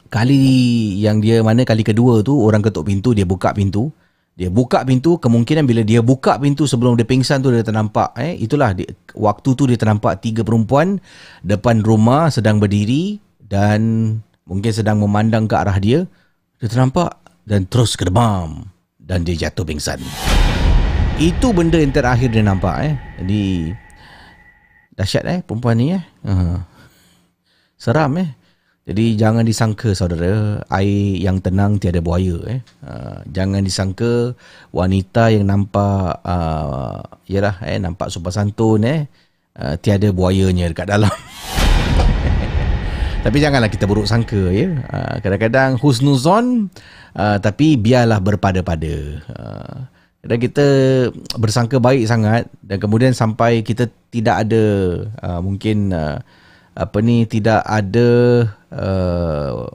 kali yang dia mana kali kedua tu orang ketuk pintu, dia buka pintu. Dia buka pintu, kemungkinan bila dia buka pintu sebelum dia pingsan tu dia ternampak. Eh, itulah dia, waktu tu dia ternampak tiga perempuan depan rumah sedang berdiri dan mungkin sedang memandang ke arah dia. Dia ternampak dan terus kedemam dan dia jatuh pingsan. Itu benda yang terakhir dia nampak. Eh. Jadi Dahsyat eh perempuan ni eh. Uh. Seram eh. Jadi jangan disangka saudara air yang tenang tiada buaya eh. Uh, jangan disangka wanita yang nampak uh, yalah eh nampak sopan santun eh uh, tiada buayanya dekat dalam. tapi janganlah kita buruk sangka ya. Uh, kadang-kadang husnuzon uh, tapi biarlah berpada-pada. Uh, dan kita bersangka baik sangat dan kemudian sampai kita tidak ada uh, mungkin uh, apa ni tidak ada uh,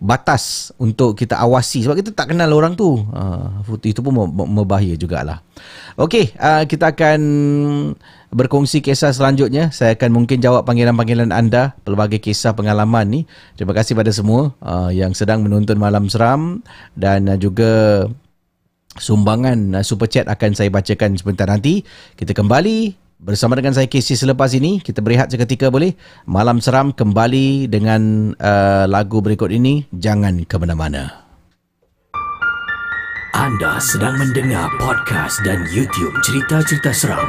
batas untuk kita awasi sebab kita tak kenal orang tu. Uh, itu pun membahaya jugalah. Okey, uh, kita akan berkongsi kisah selanjutnya. Saya akan mungkin jawab panggilan-panggilan anda pelbagai kisah pengalaman ni. Terima kasih pada semua uh, yang sedang menonton Malam Seram dan uh, juga sumbangan uh, super chat akan saya bacakan sebentar nanti. Kita kembali Bersama dengan saya Casey selepas ini, kita berehat seketika boleh? Malam Seram kembali dengan uh, lagu berikut ini, Jangan ke mana-mana. Anda sedang mendengar podcast dan YouTube cerita-cerita seram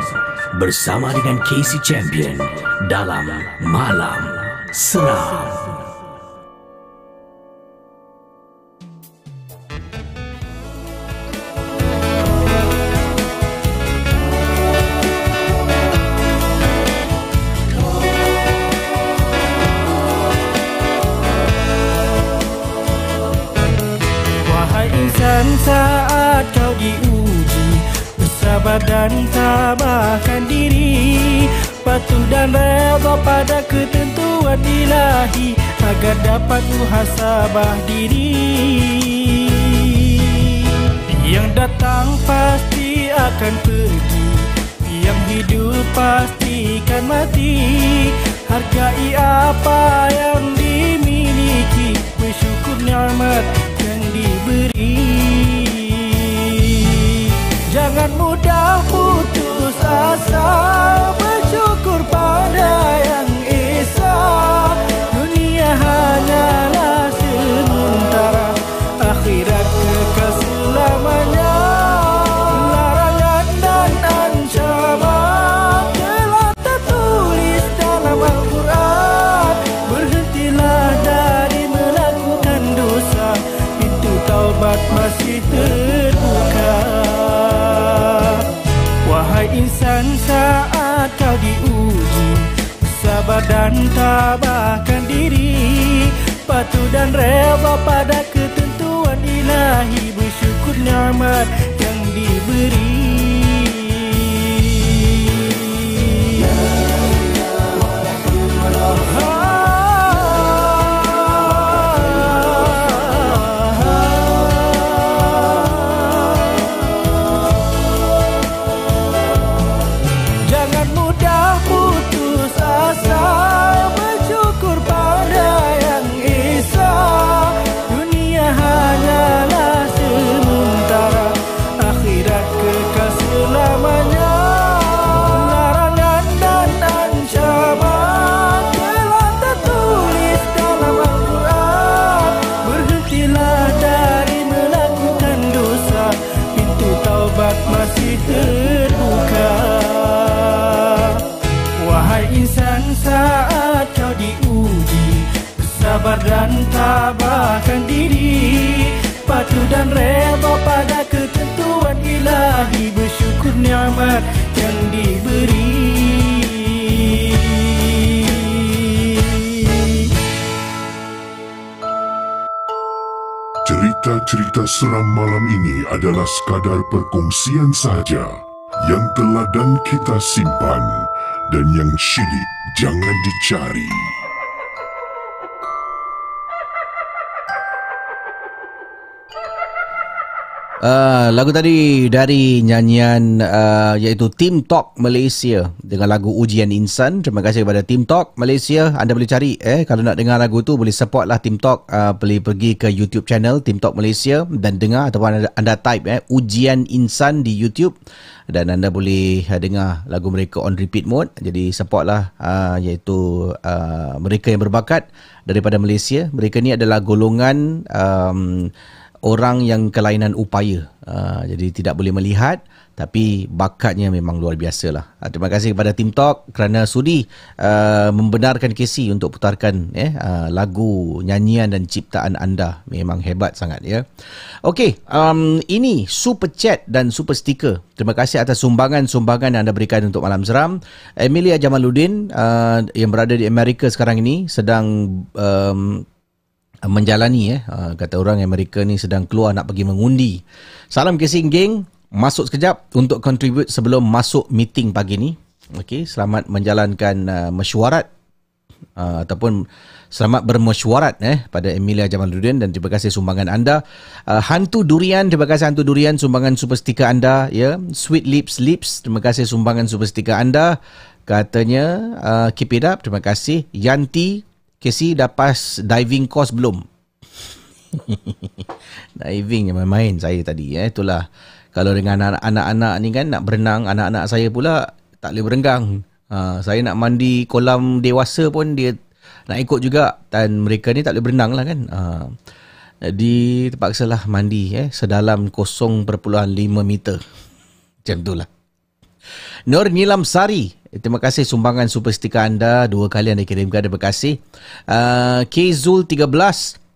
bersama dengan Casey Champion dalam Malam Seram. Bersabar dan tabahkan diri. Patuh dan reda pada ketentuan ilahi Agar dapat muhasabah diri. Yang datang pasti akan pergi Yang hidup pastikan mati. Hargai apa yang dimiliki Bersyukur nikmat yang diberi Jangan mudah putus asa. Bersyukur pada yang Sabar dan tabahkan diri. Patuh dan rela pada ketentuan ilahi. Bersyukur nikmat yang diberi sekadar perkongsian sahaja yang telah dan kita simpan dan yang syilid jangan dicari. Uh, lagu tadi dari nyanyian uh, iaitu Team Talk Malaysia dengan lagu Ujian Insan. Terima kasih kepada Team Talk Malaysia. Anda boleh cari eh kalau nak dengar lagu tu boleh support lah Team Talk uh, boleh pergi ke YouTube channel Team Talk Malaysia dan dengar ataupun anda, anda type eh Ujian Insan di YouTube dan anda boleh uh, dengar lagu mereka on repeat mode. Jadi support lah uh, iaitu uh, mereka yang berbakat daripada Malaysia. Mereka ni adalah golongan um, orang yang kelainan upaya. Uh, jadi tidak boleh melihat tapi bakatnya memang luar biasa lah. Uh, terima kasih kepada Tim Talk kerana sudi uh, membenarkan Casey untuk putarkan eh, uh, lagu nyanyian dan ciptaan anda. Memang hebat sangat ya. Okey, um, ini super chat dan super sticker. Terima kasih atas sumbangan-sumbangan yang anda berikan untuk Malam Seram. Emilia Jamaluddin uh, yang berada di Amerika sekarang ini sedang um, menjalani eh uh, kata orang Amerika ni sedang keluar nak pergi mengundi. Salam Casey geng. Masuk sekejap untuk contribute sebelum masuk meeting pagi ni. Okey, selamat menjalankan uh, mesyuarat uh, ataupun selamat bermesyuarat eh pada Emilia Jamaluddin dan terima kasih sumbangan anda. Uh, hantu durian, terima kasih hantu durian sumbangan super stiker anda ya. Sweet lips lips, terima kasih sumbangan super stiker anda. Katanya uh, keep it up, terima kasih. Yanti, Casey dah pas diving course belum? diving yang main-main saya tadi eh. Itulah. Kalau dengan anak-anak ni kan nak berenang anak-anak saya pula tak boleh berenggang. Ha, saya nak mandi kolam dewasa pun dia nak ikut juga. Dan mereka ni tak boleh berenang lah kan. Ha, jadi terpaksalah mandi eh sedalam 0.5 meter. Macam tu lah. Nur Nilam Sari Terima kasih sumbangan super stiker anda. Dua kali anda kirimkan. Terima kasih. Uh, K Zul 13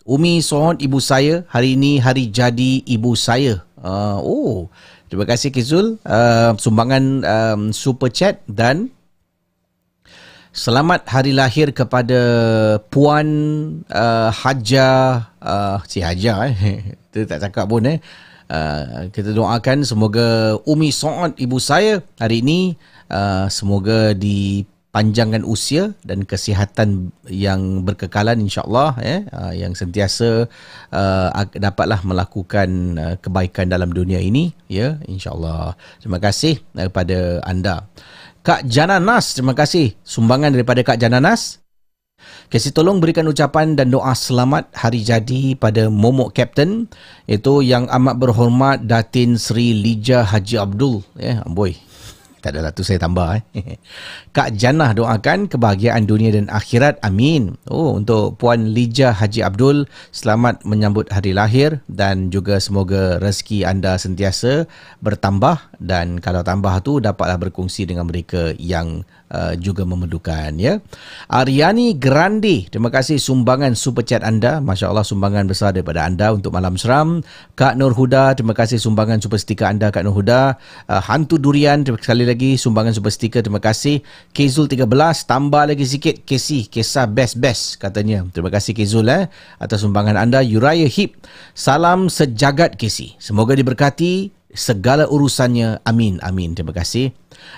Umi Sohon ibu saya. Hari ini hari jadi ibu saya. Uh, oh, terima kasih Kizul. Uh, sumbangan um, super chat dan selamat hari lahir kepada Puan uh, Haja uh, si Haja eh. Kita tak cakap pun eh. Uh, kita doakan semoga Umi Saad ibu saya hari ini uh, semoga di panjangkan usia dan kesihatan yang berkekalan insyaallah ya. Uh, yang sentiasa uh, dapatlah melakukan uh, kebaikan dalam dunia ini ya insyaallah. Terima kasih kepada anda. Kak Jananas terima kasih. Sumbangan daripada Kak Jananas. Kasih tolong berikan ucapan dan doa selamat hari jadi pada Momok Captain itu yang amat berhormat Datin Sri Lija Haji Abdul ya. Amboi tak adalah tu saya tambah eh. Kak Janah doakan kebahagiaan dunia dan akhirat. Amin. Oh untuk Puan Lija Haji Abdul selamat menyambut hari lahir dan juga semoga rezeki anda sentiasa bertambah dan kalau tambah tu dapatlah berkongsi dengan mereka yang uh, juga memerlukan ya. Ariani Grande, terima kasih sumbangan super chat anda. Masya-Allah sumbangan besar daripada anda untuk malam seram. Kak Nur Huda, terima kasih sumbangan super stiker anda Kak Nur Huda. Uh, Hantu Durian, terima kasih sekali lagi sumbangan super stiker. Terima kasih. Kezul 13, tambah lagi sikit Kesi, kisah best-best katanya. Terima kasih Kezul eh atas sumbangan anda. Uriah Hip, salam sejagat Kesi. Semoga diberkati segala urusannya. Amin. Amin. Terima kasih.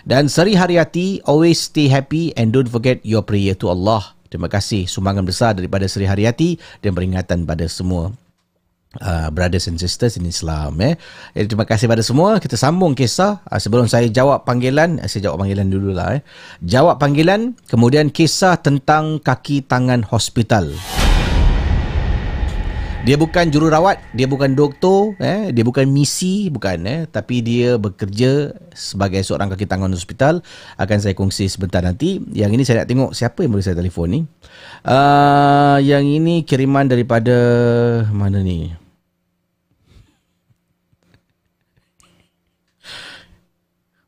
Dan Seri Haryati, always stay happy and don't forget your prayer to Allah. Terima kasih sumbangan besar daripada Seri Haryati dan peringatan pada semua Uh, brothers and sisters in Islam eh. Jadi, terima kasih pada semua kita sambung kisah uh, sebelum saya jawab panggilan uh, saya jawab panggilan dulu lah eh. jawab panggilan kemudian kisah tentang kaki tangan hospital dia bukan jururawat, dia bukan doktor, eh, dia bukan misi, bukan eh, tapi dia bekerja sebagai seorang kaki tangan hospital. Akan saya kongsi sebentar nanti. Yang ini saya nak tengok siapa yang boleh saya telefon ni. Uh, yang ini kiriman daripada mana ni?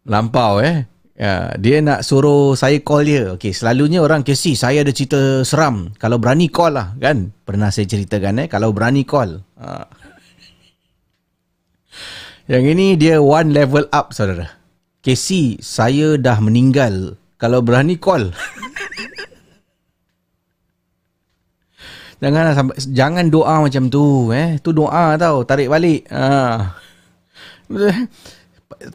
Lampau eh. Ya, dia nak suruh saya call dia. Okey, selalunya orang kesi saya ada cerita seram. Kalau berani call lah kan. Pernah saya ceritakan eh kalau berani call. Ha. Yang ini dia one level up saudara. Kesi saya dah meninggal. Kalau berani call. jangan jangan doa macam tu eh. Tu doa tau, tarik balik. Ha.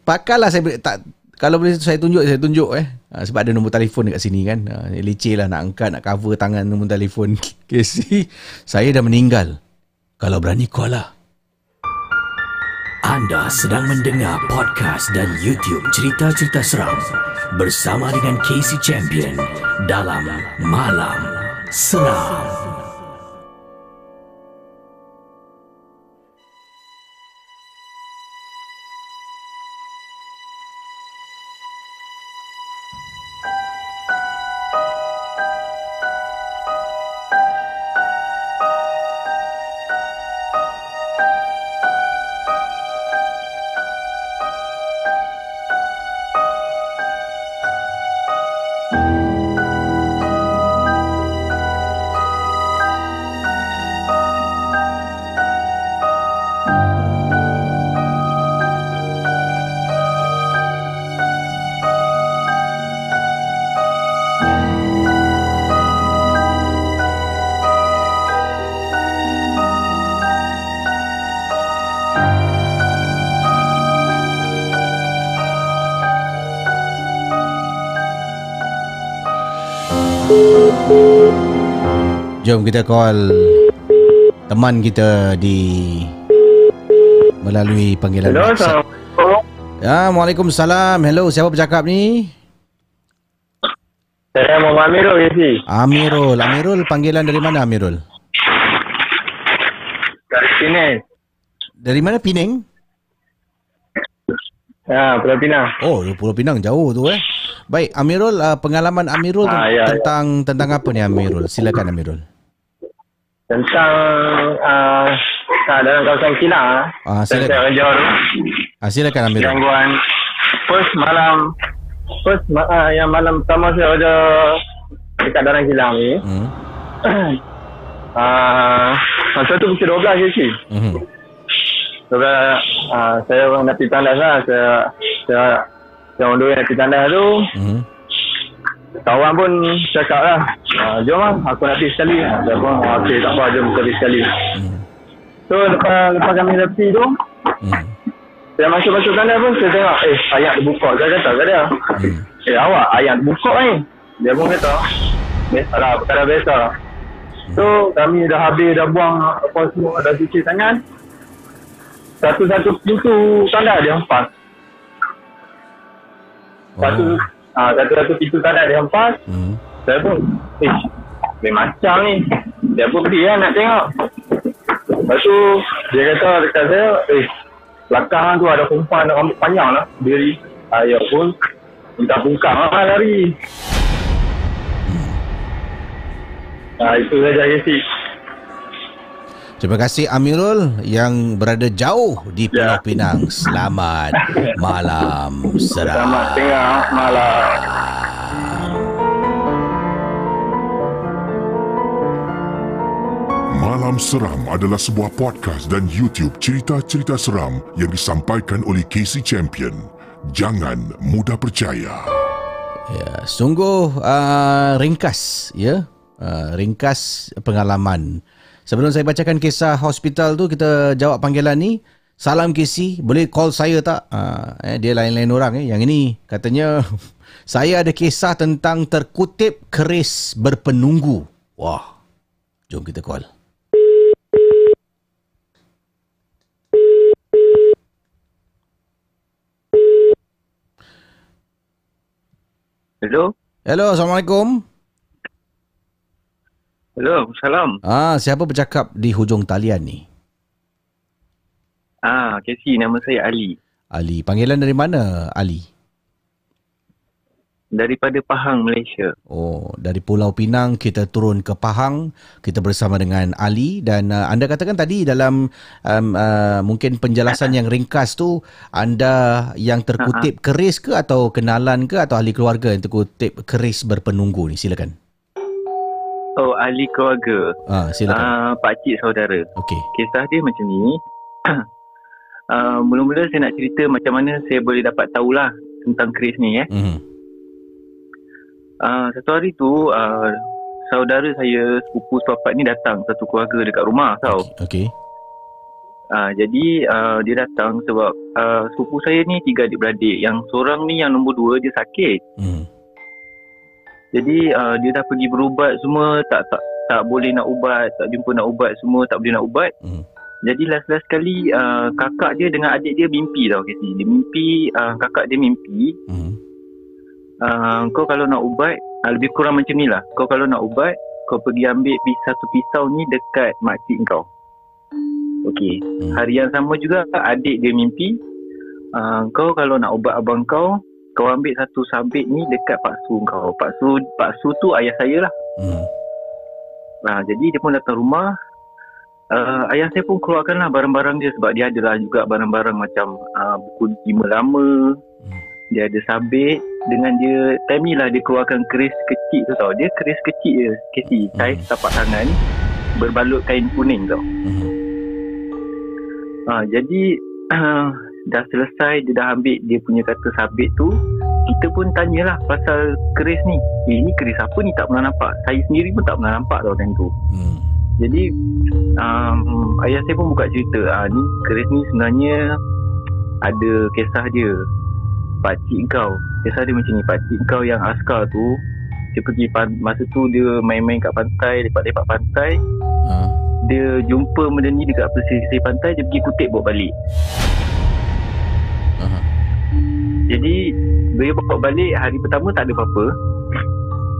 Pakallah saya tak kalau boleh saya tunjuk saya tunjuk eh. Ha, sebab ada nombor telefon dekat sini kan. Ha, leceh lah nak angkat nak cover tangan nombor telefon Casey saya dah meninggal. Kalau berani call lah. Anda sedang mendengar podcast dan YouTube cerita-cerita seram bersama dengan Casey Champion dalam Malam Seram. Jom kita call teman kita di melalui panggilan Hello, WhatsApp. Ya, Waalaikumsalam. Hello, siapa bercakap ni? Saya Muhammad Amirul Yesi. Amirul. Amirul, panggilan dari mana Amirul? Dari sini. Dari mana Penang? Ya, Pulau Pinang. Oh, Pulau Pinang jauh tu eh. Baik, Amirul, uh, pengalaman Amirul ten- ya, ya. tentang tentang apa ni Amirul? Silakan Amirul. Tentang uh, dalam kawasan Kilang. ah. Ah, silakan. Tentang Johor. Ah, silakan Amirul. Gangguan. First malam. First ma- uh, yang malam pertama saya ada dekat dalam Kilang ni. Hmm. uh, masa tu pukul 12 je sih. Hmm. Sebab uh, saya orang nak pergi tandas lah. Saya, saya, saya orang dua yang nak pergi tandas tu. Hmm. Kawan pun cakap lah. Uh, jom lah, aku nak pergi sekali. Saya pun, ah, okey tak apa, jom kita pergi sekali. So, lepas, lepas kami dah pergi tu, saya masuk-masuk tandas pun, saya tengok, eh, ayat terbuka. Saya kata kat dia. Eh, awak, ayat terbuka ni. Dia pun kata, biasalah, perkara biasa. So, kami dah habis, dah buang apa semua, dah cuci tangan. Satu-satu pintu tandas dia hempas. Satu, ah, satu-satu pintu tandas dia hempas. Hmm. Saya pun, eh, lain macam ni. Dia pun pergi kan nak tengok. Lepas tu, dia kata dekat saya, eh, belakang tu ada perempuan dengan rambut panjang lah, diri. Saya pun minta bungkam lah lari. Ah, itu saja Casey. Terima kasih Amirul yang berada jauh di Ya. Pulau Pinang. Selamat malam seram. Selamat tengah malam. Malam Seram adalah sebuah podcast dan YouTube cerita-cerita seram yang disampaikan oleh Casey Champion. Jangan mudah percaya. Ya, sungguh uh, ringkas ya. Uh, ringkas pengalaman. Sebelum saya bacakan kisah hospital tu kita jawab panggilan ni. Salam Casey, boleh call saya tak? Uh, eh, dia lain-lain orang eh. Yang ini katanya saya ada kisah tentang terkutip keris berpenunggu. Wah. Jom kita call. Hello? Hello, Assalamualaikum. Hello, salam. Ah, siapa bercakap di hujung talian ni? Ah, Casey, nama saya Ali. Ali. Panggilan dari mana, Ali? Daripada Pahang, Malaysia. Oh, dari Pulau Pinang kita turun ke Pahang, kita bersama dengan Ali dan uh, anda katakan tadi dalam um, uh, mungkin penjelasan yang ringkas tu anda yang terkutip keris ke atau kenalan ke atau ahli keluarga yang terkutip keris berpenunggu ni silakan. Oh, ahli keluarga. Ah, silakan. Ah, pakcik saudara. Okey. Kisah dia macam ni. uh, mula-mula saya nak cerita macam mana saya boleh dapat tahulah tentang keris ni eh. Mhm. Uh, satu hari tu uh, saudara saya sepupu sepapat ni datang satu keluarga dekat rumah tau. Okey. Uh, jadi uh, dia datang sebab uh, sepupu saya ni tiga adik-beradik. Yang seorang ni yang nombor dua dia sakit. Hmm. Jadi uh, dia dah pergi berubat semua tak tak tak boleh nak ubat, tak jumpa nak ubat semua, tak boleh nak ubat. Hmm. Jadi last-last sekali uh, kakak dia dengan adik dia mimpi tau Casey. Dia mimpi, uh, kakak dia mimpi. Hmm. Uh, kau kalau nak ubat, uh, lebih kurang macam ni lah. Kau kalau nak ubat, kau pergi ambil satu pisau ni dekat makcik kau. Okey. Hmm. Hari yang sama juga adik dia mimpi. Uh, kau kalau nak ubat abang kau, kau ambil satu sabit ni dekat Pak Su kau. Pak Su, Pak Su tu ayah saya lah. Hmm. Nah, jadi dia pun datang rumah. Uh, ayah saya pun keluarkan lah barang-barang dia sebab dia ada lah juga barang-barang macam uh, buku lima lama. Dia ada sabit dengan dia time ni lah dia keluarkan keris kecil tu tau. Dia keris kecil je, kecil. Saiz tapak tangan berbalut kain kuning tau. Ha, jadi uh, dah selesai dia dah ambil dia punya kata sabit tu kita pun tanyalah pasal keris ni eh, ini keris apa ni tak pernah nampak saya sendiri pun tak pernah nampak tau time tu hmm. jadi um, ayah saya pun buka cerita ah, ni keris ni sebenarnya ada kisah dia pakcik kau kisah dia macam ni pakcik kau yang askar tu dia pergi pan- masa tu dia main-main kat pantai, lepak-lepak pantai. Ha. Dia jumpa benda ni dekat pesisir pantai, dia pergi kutip bawa balik. Jadi dia bawa balik hari pertama tak ada apa-apa.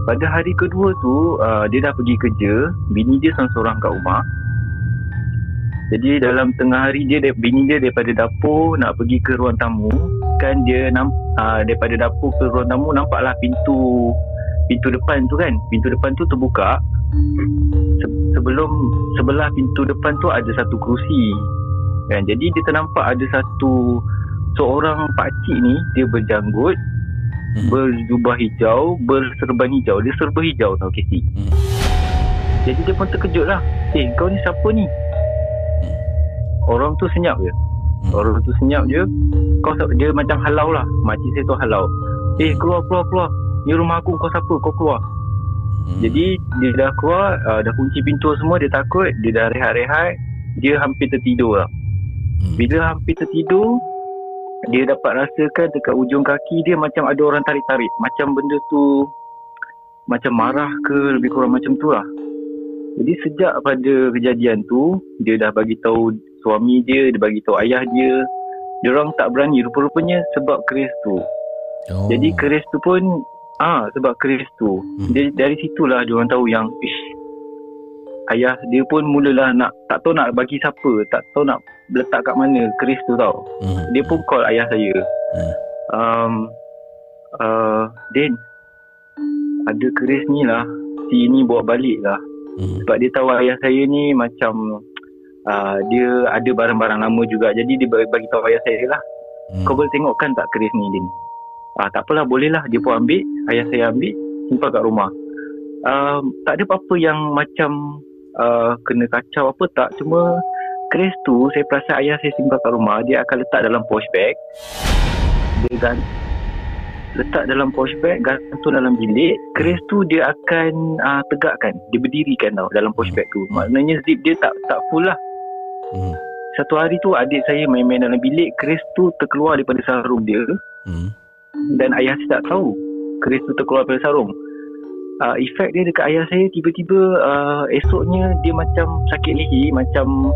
Pada hari kedua tu uh, dia dah pergi kerja, bini dia seorang-seorang kat rumah. Jadi dalam tengah hari dia bini dia daripada dapur nak pergi ke ruang tamu, kan dia namp, uh, daripada dapur ke ruang tamu nampaklah pintu pintu depan tu kan. Pintu depan tu terbuka. Se- sebelum sebelah pintu depan tu ada satu kerusi. Kan jadi dia ternampak ada satu seorang pakcik ni dia berjanggut hmm. berjubah hijau berserban hijau. Dia serba hijau tau Casey Hmm. jadi dia pun terkejut lah. Eh kau ni siapa ni? Orang tu senyap je. Hmm. orang tu senyap je. Kau dia macam halau lah. Makcik saya tu halau. Eh keluar keluar keluar. Ni rumah aku. Kau siapa? Kau keluar. Hmm. jadi dia dah keluar uh, dah kunci pintu semua dia takut. Dia dah rehat-rehat. Dia hampir tertidur lah. Hmm. bila hampir tertidur dia dapat rasakan dekat ujung kaki dia macam ada orang tarik-tarik. Macam benda tu macam marah ke lebih kurang macam tu lah. Jadi sejak pada kejadian tu dia dah bagi tahu suami dia dia bagi tahu ayah dia. Dia orang tak berani rupa-rupanya sebab keris tu. Oh. jadi keris tu pun ah sebab keris tu. Hmm. dia, dari situlah dia orang tahu yang ish ayah dia pun mulalah nak tak tahu nak bagi siapa tak tahu nak letak kat mana keris tu tau. Hmm. dia pun call ayah saya. Hmm. um, uh, Din ada keris ni lah. Si ni bawa balik lah. Hmm. sebab dia tahu ayah saya ni macam uh, dia ada barang-barang lama juga. Jadi dia bagi bagi tahu ayah saya lah. Hmm. kau boleh tengokkan tak keris ni Din? Ah, tak apalah boleh lah. Dia pun ambil ayah saya ambil simpan kat rumah. Um, tak ada apa-apa yang macam uh, kena kacau apa tak. Cuma keris tu saya perasan ayah saya simpan kat rumah dia akan letak dalam posh bag. Dia gan letak dalam posh bag gantung dalam bilik. Keris tu dia akan uh, tegakkan dia berdirikan tau dalam posh bag tu. Maknanya zip dia tak tak full lah. Hmm. satu hari tu adik saya main-main dalam bilik keris tu terkeluar daripada sarung dia. Hmm. dan ayah saya tak tahu keris tu terkeluar daripada sarung. Uh, efek dia dekat ayah saya tiba-tiba uh, esoknya dia macam sakit leher macam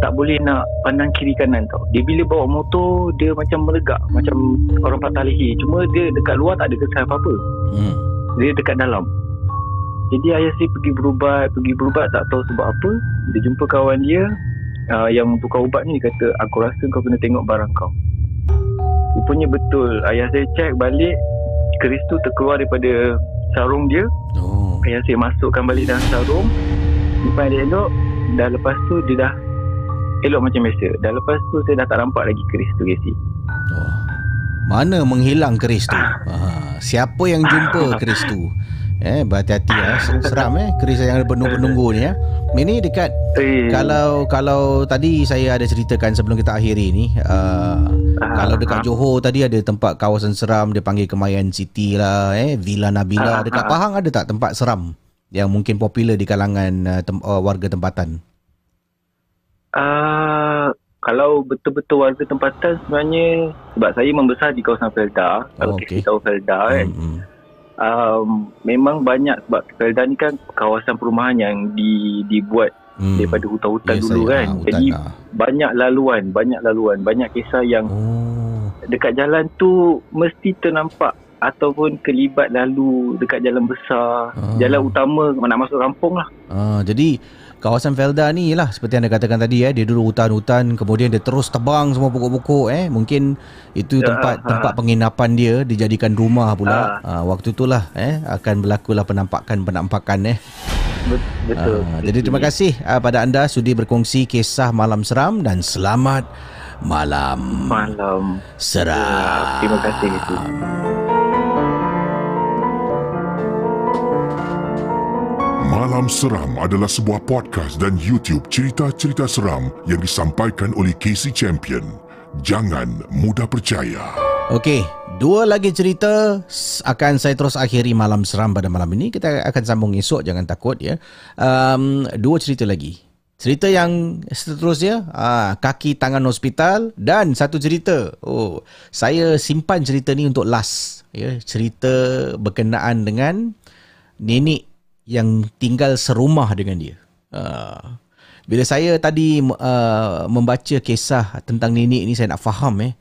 tak boleh nak pandang kiri kanan tau. Dia bila bawa motor dia macam melegak macam orang patah leher. Cuma dia dekat luar tak ada kesan apa-apa. Hmm. dia dekat dalam. Jadi ayah saya pergi berubat pergi berubat tak tahu sebab apa. Dia jumpa kawan dia uh, yang tukar ubat ni. Dia kata aku rasa kau kena tengok barang kau. Rupanya betul. Ayah saya cek balik keris tu terkeluar daripada sarung dia. Oh. ayah saya masukkan balik dalam sarung. Simpan dia elok dah lepas tu dia dah elok macam biasa dah lepas tu saya dah tak nampak lagi keris tu Casey Oh. Mana menghilang keris tu? Ha, siapa yang jumpa keris tu? Eh, berhati-hati ya. Seram eh keris yang ada penunggu-penunggu ni ya. Ini dekat eh, kalau kalau tadi saya ada ceritakan sebelum kita akhiri ni uh, kalau dekat Johor tadi ada tempat kawasan seram dia panggil Kemayan City lah eh Villa Nabila Ah, dekat ah. Pahang ada tak tempat seram yang mungkin popular di kalangan uh, tem- uh, warga tempatan Uh, kalau betul-betul warga tempatan sebenarnya sebab saya membesar di kawasan Felda kalau Oh, okay. okey. kita tahu Felda kan hmm. um, memang banyak sebab Felda ni kan kawasan perumahan yang di, dibuat Hmm. daripada hutan-hutan Yes, dulu saya- kan hutan, jadi ah. banyak laluan banyak laluan banyak kisah yang oh. dekat jalan tu mesti ternampak ataupun kelibat lalu dekat jalan besar Ah. jalan utama nak masuk kampung lah Ah, jadi kawasan Felda ni lah seperti anda katakan tadi eh. Dia dulu hutan-hutan kemudian dia terus tebang semua pokok-pokok eh. Mungkin itu Ya, tempat ah. tempat penginapan dia dijadikan rumah pula. Ah. waktu itulah eh akan berlakulah penampakan-penampakan eh. Bet- betul. Ah, jadi terima kasih ah, pada anda sudi berkongsi kisah malam seram dan selamat malam. Malam. Seram. Terima kasih Malam Seram adalah sebuah podcast dan YouTube cerita-cerita seram yang disampaikan oleh Casey Champion. Jangan mudah percaya. Okey, dua lagi cerita akan saya terus akhiri malam seram pada malam ini. Kita akan sambung esok, jangan takut ya. Um, dua cerita lagi. Cerita yang seterusnya, ah, kaki tangan hospital dan satu cerita. Oh, saya simpan cerita ni untuk last. Ya, cerita berkenaan dengan nenek yang tinggal serumah dengan dia. Uh, bila saya tadi uh, membaca kisah tentang nenek ni saya nak faham eh.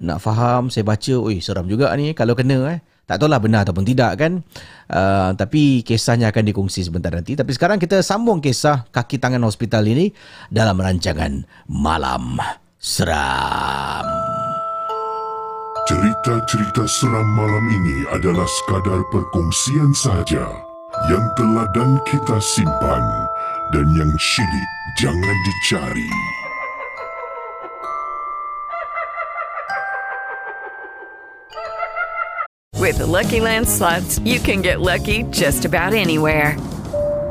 Nak faham, saya baca, oi seram juga ni kalau kena eh. Tak tahulah benar ataupun tidak kan. Uh, tapi kisahnya akan dikongsi sebentar nanti. Tapi sekarang kita sambung kisah kaki tangan hospital ini dalam rancangan Malam Seram. Cerita-cerita seram malam ini adalah sekadar perkongsian sahaja yang telah dan kita simpan dan yang syilid jangan dicari. With the Lucky Land slots, you can get lucky just about anywhere.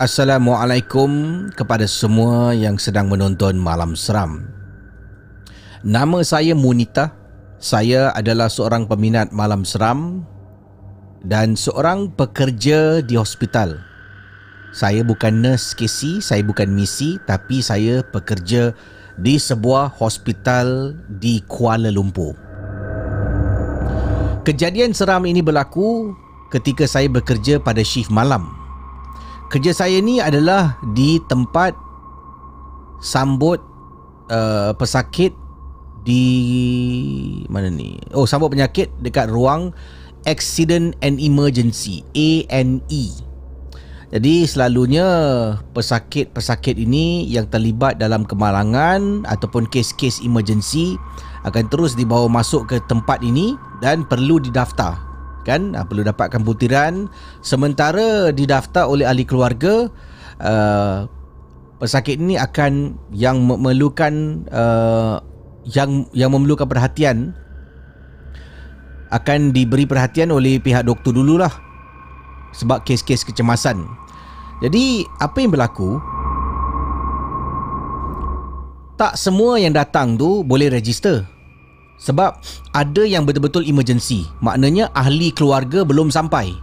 Assalamualaikum kepada semua yang sedang menonton Malam Seram. Nama saya Munita. Saya adalah seorang peminat Malam Seram dan seorang pekerja di hospital. Saya bukan nurse KC, saya bukan misi tapi saya pekerja di sebuah hospital di Kuala Lumpur. Kejadian seram ini berlaku ketika saya bekerja pada shift malam. Kerja saya ni adalah di tempat sambut uh, pesakit di mana ni? Oh, sambut penyakit dekat ruang Accident and Emergency A&E. Jadi selalunya pesakit-pesakit ini yang terlibat dalam kemalangan ataupun kes-kes emergency akan terus dibawa masuk ke tempat ini dan perlu didaftar kan? Uh, perlu dapatkan butiran. Sementara didaftar oleh ahli keluarga uh, pesakit ini akan yang memerlukan uh, yang yang memerlukan perhatian akan diberi perhatian oleh pihak doktor dululah sebab kes-kes kecemasan. Jadi apa yang berlaku? Tak semua yang datang tu boleh register sebab ada yang betul-betul emergency. Maknanya ahli keluarga belum sampai.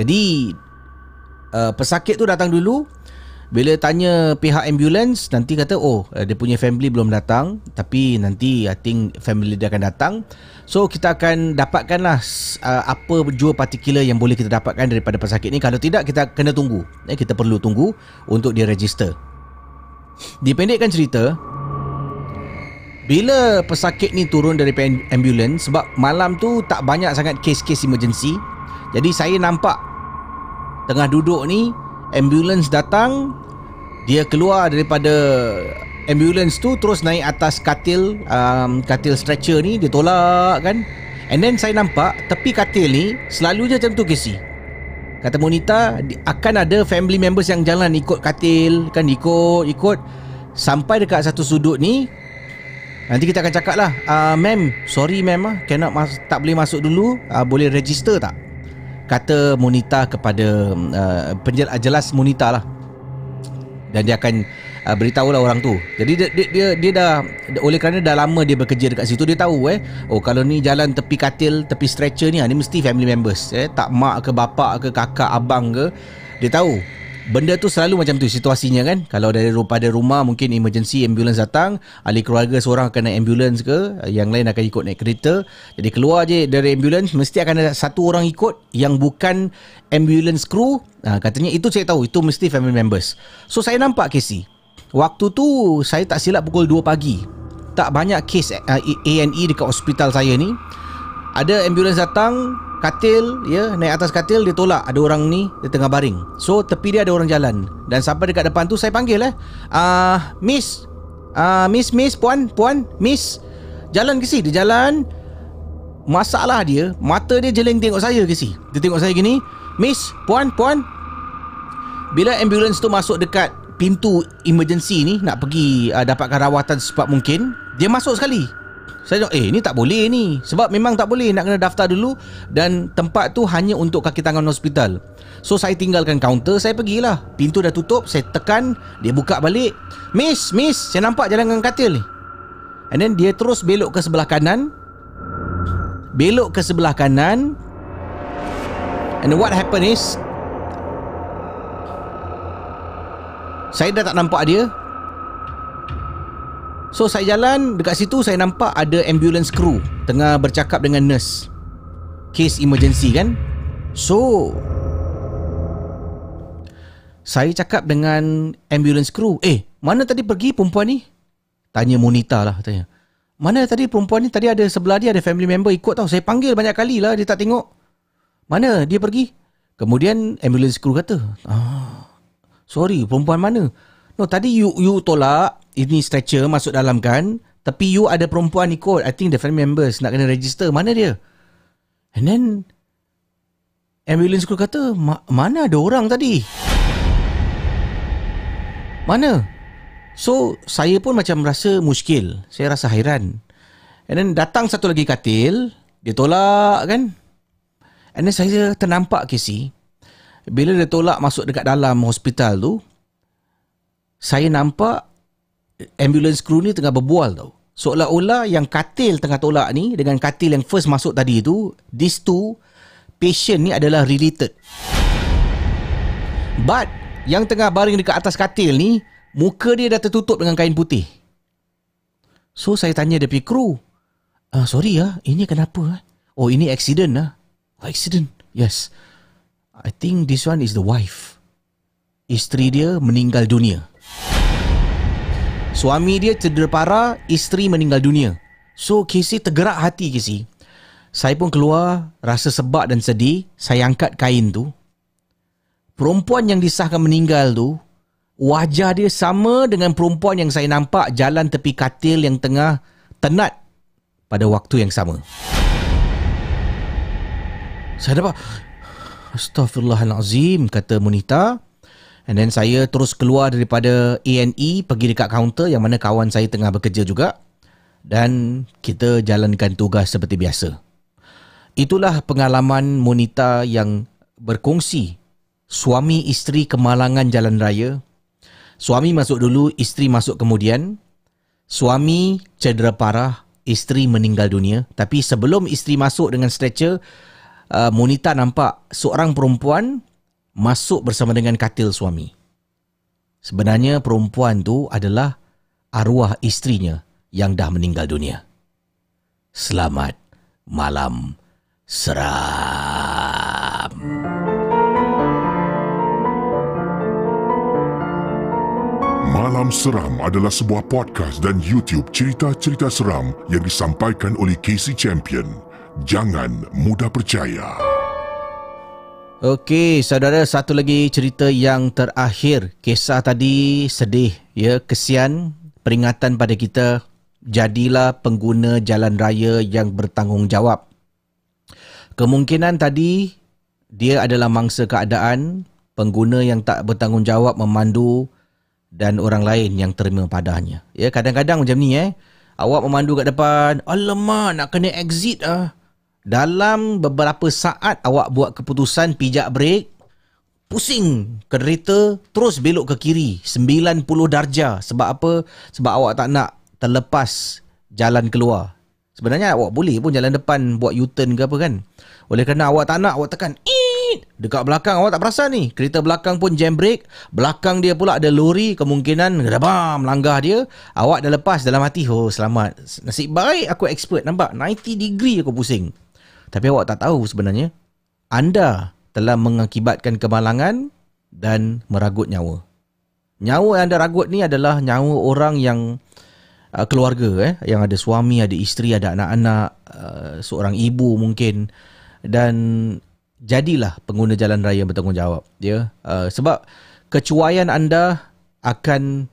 Jadi uh, pesakit tu datang dulu. Bila tanya pihak ambulans nanti kata oh uh, dia punya family belum datang tapi nanti I think family dia akan datang. So kita akan dapatkanlah uh, apa jua particular yang boleh kita dapatkan daripada pesakit ni. Kalau tidak kita kena tunggu. Eh, kita perlu tunggu untuk dia register. Dipendekkan cerita, bila pesakit ni turun dari ambulans sebab malam tu tak banyak sangat kes-kes emergency. Jadi saya nampak tengah duduk ni ambulans datang dia keluar daripada ambulans tu terus naik atas katil um, katil stretcher ni dia tolak kan. And then saya nampak tepi katil ni selalu je macam tu Casey. Kata Monita akan ada family members yang jalan ikut katil kan ikut ikut sampai dekat satu sudut ni Nanti kita akan cakap lah. Uh, Ma'am Sorry ma'am ah, Cannot mas- Tak boleh masuk dulu. Uh, Boleh register tak? Kata Monita kepada uh, penjel- Jelas Monita lah. Dan dia akan uh, Beritahu lah orang tu. Jadi dia, dia, dia, dia dah Oleh kerana dah lama Dia bekerja dekat situ Dia tahu eh Oh kalau ni jalan tepi katil Tepi stretcher ni Ni mesti family members eh. Tak mak ke bapak ke kakak abang ke Dia tahu Benda tu selalu macam tu situasinya kan. Kalau dari pada rumah mungkin emergency ambulance datang Ahli keluarga seorang akan naik ambulance ke Yang lain akan ikut naik kereta. Jadi keluar je dari ambulance Mesti akan ada satu orang ikut Yang bukan ambulance crew. Ha, Katanya itu saya tahu Itu mesti family members. So saya nampak Casey Waktu tu saya tak silap pukul 2 pagi. Tak banyak kes uh, A&E dekat hospital saya ni. Ada ambulance datang katil ya naik atas katil dia tolak ada orang ni dia tengah baring. So tepi dia ada orang jalan. Dan sampai dekat depan tu saya panggil eh ah uh, miss ah uh, miss miss puan puan miss jalan ke si? Dia jalan masalah dia mata dia jeleng tengok saya ke si? Dia tengok saya gini miss puan puan. Bila ambulans tu masuk dekat pintu emergency ni nak pergi uh, dapatkan rawatan secepat mungkin dia masuk sekali Saya cakap, eh ni tak boleh ni. Sebab memang tak boleh nak kena daftar dulu dan tempat tu hanya untuk kaki tangan hospital. So saya tinggalkan kaunter, saya pergilah. Pintu dah tutup, saya tekan, dia buka balik. Miss, miss, saya nampak jalan dengan katil ni. And then dia terus belok ke sebelah kanan. Belok ke sebelah kanan. And what happened is Saya dah tak nampak dia So saya jalan dekat situ saya nampak ada ambulance crew tengah bercakap dengan nurse. Case emergency kan? So saya cakap dengan ambulance crew, "Eh, mana tadi pergi perempuan ni?" Tanya Monita lah tanya. Mana tadi perempuan ni? Tadi ada sebelah dia ada family member ikut tau. Saya panggil banyak kali lah dia tak tengok. Mana dia pergi? Kemudian ambulance crew kata, "Ah, sorry, perempuan mana?" No, tadi you you tolak ini stretcher masuk dalam kan tapi you ada perempuan ikut. I think the family members nak kena register mana dia? And then ambulance crew kata Ma- mana ada orang tadi? Mana? So saya pun macam rasa muskil. Saya rasa hairan. And then datang satu lagi katil. Dia tolak kan? And then saya ternampak Casey bila dia tolak masuk dekat dalam hospital tu saya nampak ambulance crew ni tengah berbual tau. Seolah-olah yang katil tengah tolak ni dengan katil yang first masuk tadi tu, these two patient ni adalah related. But yang tengah baring dekat atas katil ni, muka dia dah tertutup dengan kain putih. So saya tanya dia pergi kru. Ah, sorry ah, ini kenapa ah? Oh, ini accident ah. Oh, accident. Yes. I think this one is the wife. Isteri dia meninggal dunia. Suami dia cedera parah, isteri meninggal dunia. So Casey tergerak hati Casey. Saya pun keluar rasa sebab dan sedih. Saya angkat kain tu. Perempuan yang disahkan meninggal tu, wajah dia sama dengan perempuan yang saya nampak jalan tepi katil yang tengah tenat pada waktu yang sama. Saya dapat Astaghfirullahalazim kata Munita. And then saya terus keluar daripada A&E pergi dekat kaunter yang mana kawan saya tengah bekerja juga dan kita jalankan tugas seperti biasa. Itulah pengalaman Monita yang berkongsi suami isteri kemalangan jalan raya. Suami masuk dulu, isteri masuk kemudian. Suami cedera parah, isteri meninggal dunia. Tapi sebelum isteri masuk dengan stretcher, uh, Monita nampak seorang perempuan masuk bersama dengan katil suami. Sebenarnya perempuan tu adalah arwah isterinya yang dah meninggal dunia. Selamat malam seram. Malam Seram adalah sebuah podcast dan YouTube cerita-cerita seram yang disampaikan oleh Casey Champion. Jangan mudah percaya. Okey, saudara, satu lagi cerita yang terakhir. Kisah tadi sedih, ya, kesian, peringatan pada kita. Jadilah pengguna jalan raya yang bertanggungjawab. Kemungkinan tadi dia adalah mangsa keadaan, pengguna yang tak bertanggungjawab memandu dan orang lain yang terima padanya. Ya, kadang-kadang macam ni eh. Awak memandu kat depan, alamak nak kena exit ah. Dalam beberapa saat awak buat keputusan pijak brek, pusing kereta terus belok ke kiri 90 darjah. Sebab apa? Sebab awak tak nak terlepas jalan keluar. Sebenarnya awak boleh pun jalan depan buat U-turn ke apa kan. Oleh kerana awak tak nak, awak tekan Eat! Dekat belakang awak tak perasan ni. Kereta belakang pun jam brake. Belakang dia pula ada lori. Kemungkinan bam, langgar dia. Awak dah lepas dalam hati. Oh selamat. Nasib baik aku expert. Nampak 90 degree aku pusing. Tapi awak tak tahu sebenarnya. Anda telah mengakibatkan kemalangan dan meragut nyawa. Nyawa yang anda ragut ni adalah nyawa orang yang uh, keluarga eh yang ada suami, ada isteri, ada anak-anak, uh, seorang ibu mungkin dan jadilah pengguna jalan raya yang bertanggungjawab ya. Uh, sebab kecuaian anda akan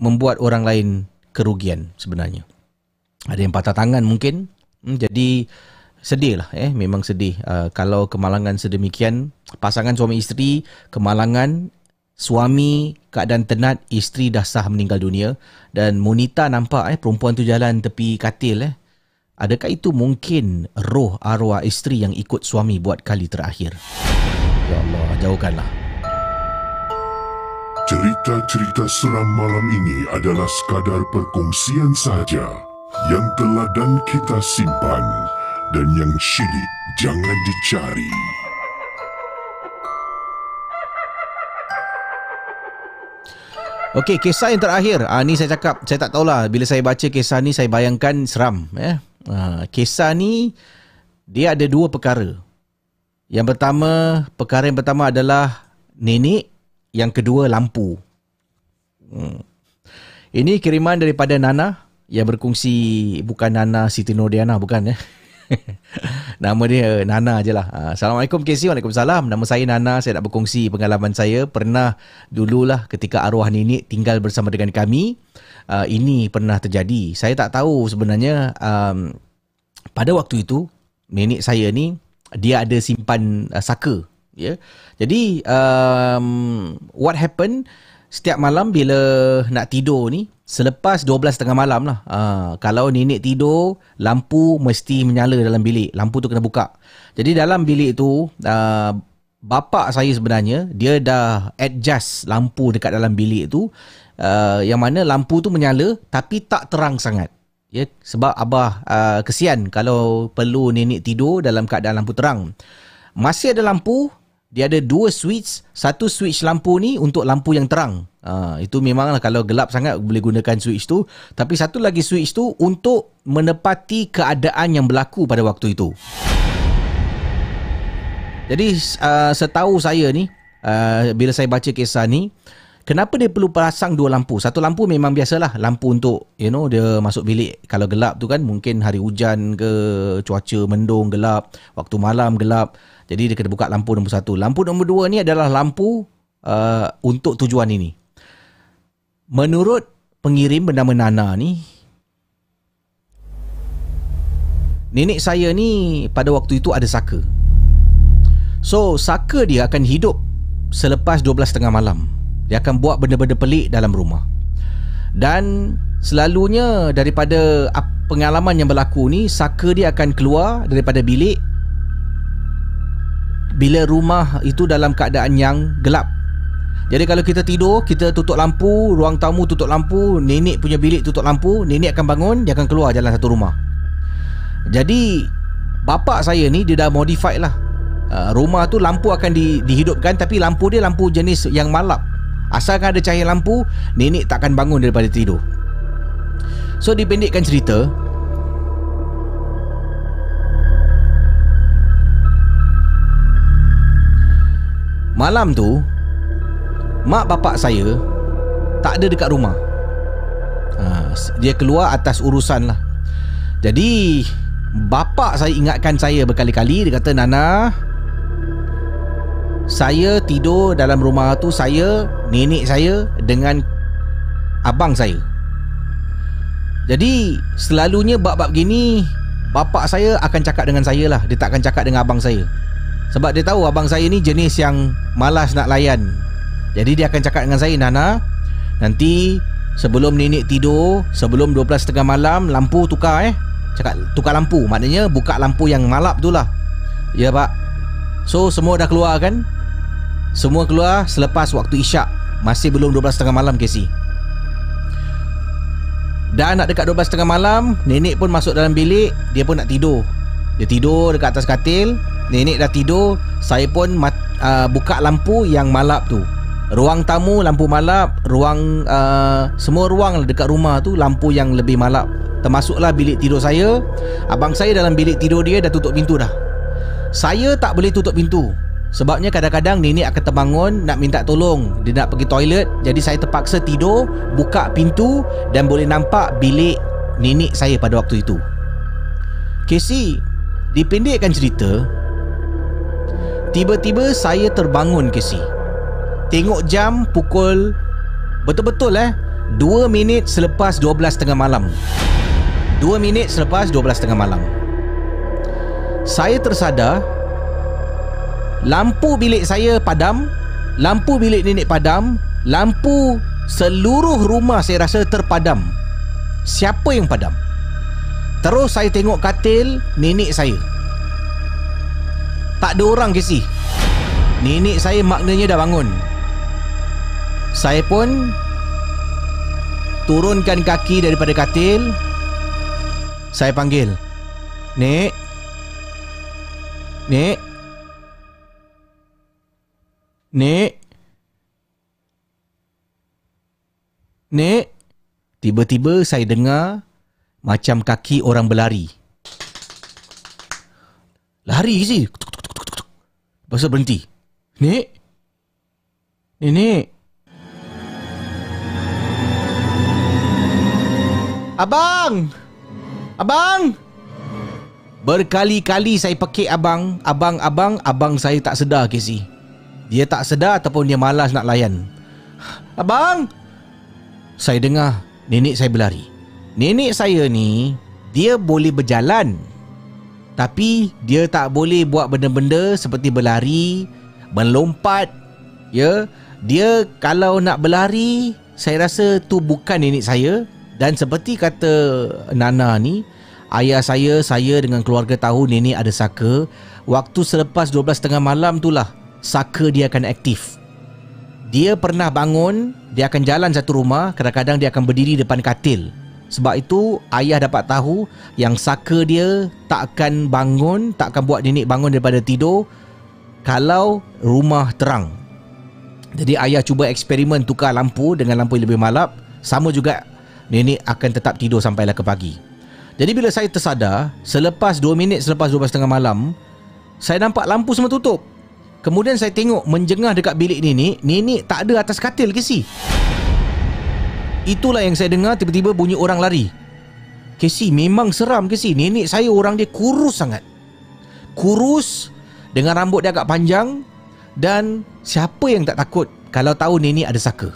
membuat orang lain kerugian sebenarnya. Ada yang patah tangan mungkin. Hmm, jadi sedih lah eh. Memang sedih. Uh, kalau kemalangan sedemikian pasangan suami isteri kemalangan suami keadaan tenat isteri dah sah meninggal dunia. Dan Monita nampak eh perempuan tu jalan tepi katil eh. Adakah itu mungkin roh arwah isteri yang ikut suami buat kali terakhir? Ya Allah, jauhkanlah. Cerita-cerita seram malam ini adalah sekadar perkongsian sahaja yang teladan kita simpan dan yang syilid jangan dicari. Okey, kisah yang terakhir. Ah ni saya cakap, saya tak tahulah bila saya baca kisah ni saya bayangkan seram ya. Ah kisah ni dia ada dua perkara. Yang pertama, perkara yang pertama adalah nenek, yang kedua lampu. Hmm. Ini kiriman daripada Nana yang berkongsi bukan Nana Siti Nordiana bukan ya. Nama dia Nana je lah. Ah, Assalamualaikum KC. Waalaikumsalam. Nama saya Nana. Saya nak berkongsi pengalaman saya. Pernah dululah ketika arwah nenek tinggal bersama dengan kami. Uh, ini pernah terjadi. Saya tak tahu sebenarnya um, pada waktu itu nenek saya ni dia ada simpan uh, saka. Ya. Jadi um, what happened setiap malam bila nak tidur ni selepas 12 tengah malam lah. Uh, kalau nenek tidur, lampu mesti menyala dalam bilik. Lampu tu kena buka. Jadi dalam bilik tu, uh, bapa saya sebenarnya, dia dah adjust lampu dekat dalam bilik tu. Uh, yang mana lampu tu menyala tapi tak terang sangat. Ya, sebab abah uh, kesian kalau perlu nenek tidur dalam keadaan lampu terang. Masih ada lampu, dia ada dua switch. Satu switch lampu ni untuk lampu yang terang. Ha, itu memanglah kalau gelap sangat boleh gunakan switch tu. Tapi satu lagi switch tu untuk menepati keadaan yang berlaku pada waktu itu. Jadi uh, setahu saya ni, uh, bila saya baca kisah ni, kenapa dia perlu pasang dua lampu? Satu lampu memang biasalah, lampu untuk you know dia masuk bilik kalau gelap tu kan mungkin hari hujan ke cuaca mendung gelap, waktu malam gelap. Jadi dia kena buka lampu nombor satu. Lampu nombor dua ni adalah lampu uh, untuk tujuan ini. Menurut pengirim bernama Nana ni, nenek saya ni pada waktu itu ada saka. So, saka dia akan hidup selepas 12 tengah malam. Dia akan buat benda-benda pelik dalam rumah. Dan selalunya daripada pengalaman yang berlaku ni, saka dia akan keluar daripada bilik bila rumah itu dalam keadaan yang gelap. Jadi kalau kita tidur, kita tutup lampu, ruang tamu tutup lampu, nenek punya bilik tutup lampu, nenek akan bangun, dia akan keluar jalan satu rumah. Jadi bapa saya ni dia dah modified lah. Uh, rumah tu lampu akan di, dihidupkan tapi lampu dia lampu jenis yang malap. Asalkan ada cahaya lampu, nenek takkan bangun daripada tidur. So dipendekkan cerita, Malam tu Mak bapak saya Tak ada dekat rumah. Ha, Dia keluar atas urusan lah. Jadi Bapak saya ingatkan saya berkali-kali. Dia kata Nana Saya tidur dalam rumah tu Saya Nenek saya Dengan Abang saya Jadi Selalunya bab-bab gini Bapak saya akan cakap dengan saya lah Dia tak akan cakap dengan abang saya sebab dia tahu abang saya ni jenis yang malas nak layan. Jadi dia akan cakap dengan saya, Nana, nanti sebelum nenek tidur, sebelum 12 tengah malam, lampu tukar eh. Cakap tukar lampu, maknanya buka lampu yang malap tu lah. Ya pak. So semua dah keluar kan? Semua keluar selepas waktu isyak. Masih belum 12 tengah malam Casey. Dan nak dekat 12 tengah malam, nenek pun masuk dalam bilik, dia pun nak tidur. Dia tidur dekat atas katil, Nenek dah tidur. Saya pun mat, uh, buka lampu yang malap tu. Ruang tamu lampu malap. Ruang uh, Semua ruang dekat rumah tu Lampu yang lebih malap. Termasuklah bilik tidur saya. Abang saya dalam bilik tidur dia Dah tutup pintu dah. Saya tak boleh tutup pintu Sebabnya kadang-kadang nenek akan terbangun Nak minta tolong. Dia nak pergi toilet Jadi saya terpaksa tidur Buka pintu Dan boleh nampak bilik nenek saya pada waktu itu. Casey Dipendekkan cerita Tiba-tiba saya terbangun Casey. Tengok jam pukul Betul-betul eh 2 minit selepas 12 tengah malam. 2 minit selepas 12 tengah malam. Saya tersadar Lampu bilik saya padam Lampu bilik nenek padam Lampu seluruh rumah saya rasa terpadam Siapa yang padam? Terus saya tengok katil nenek saya. Tak ada orang Casey. Nenek saya maknanya dah bangun. Saya pun turunkan kaki daripada katil. Saya panggil. Nek. Nek. Nek. Nek. Tiba-tiba saya dengar macam kaki orang berlari. Lari sih. Lepas tu berhenti. Nek. Nenek. Abang! Abang! Berkali-kali saya pekik abang, abang, abang, abang saya tak sedar Casey. Dia tak sedar ataupun dia malas nak layan. Abang! Saya dengar nenek saya berlari. Nenek saya ni, dia boleh berjalan. Tapi dia tak boleh buat benda-benda seperti berlari, melompat. Ya, dia kalau nak berlari, saya rasa tu bukan nenek saya. Dan seperti kata Nana ni, ayah saya, saya dengan keluarga tahu nenek ada saka. Waktu selepas 12.30 malam tu lah, saka dia akan aktif. Dia pernah bangun, dia akan jalan satu rumah, kadang-kadang dia akan berdiri depan katil. Sebab itu ayah dapat tahu yang saka dia tak akan bangun, tak akan buat nenek bangun daripada tidur kalau rumah terang. Jadi ayah cuba eksperimen tukar lampu dengan lampu yang lebih malap, sama juga nenek akan tetap tidur sampailah ke pagi. Jadi bila saya tersadar, selepas 2 minit selepas 12.30 malam, saya nampak lampu semua tutup. Kemudian saya tengok menjengah dekat bilik nenek, nenek tak ada atas katil ke si? Itulah yang saya dengar tiba-tiba bunyi orang lari. Casey memang seram Casey. Nenek saya orang dia kurus sangat. Kurus dengan rambut dia agak panjang dan siapa yang tak takut kalau tahu nenek ada saka.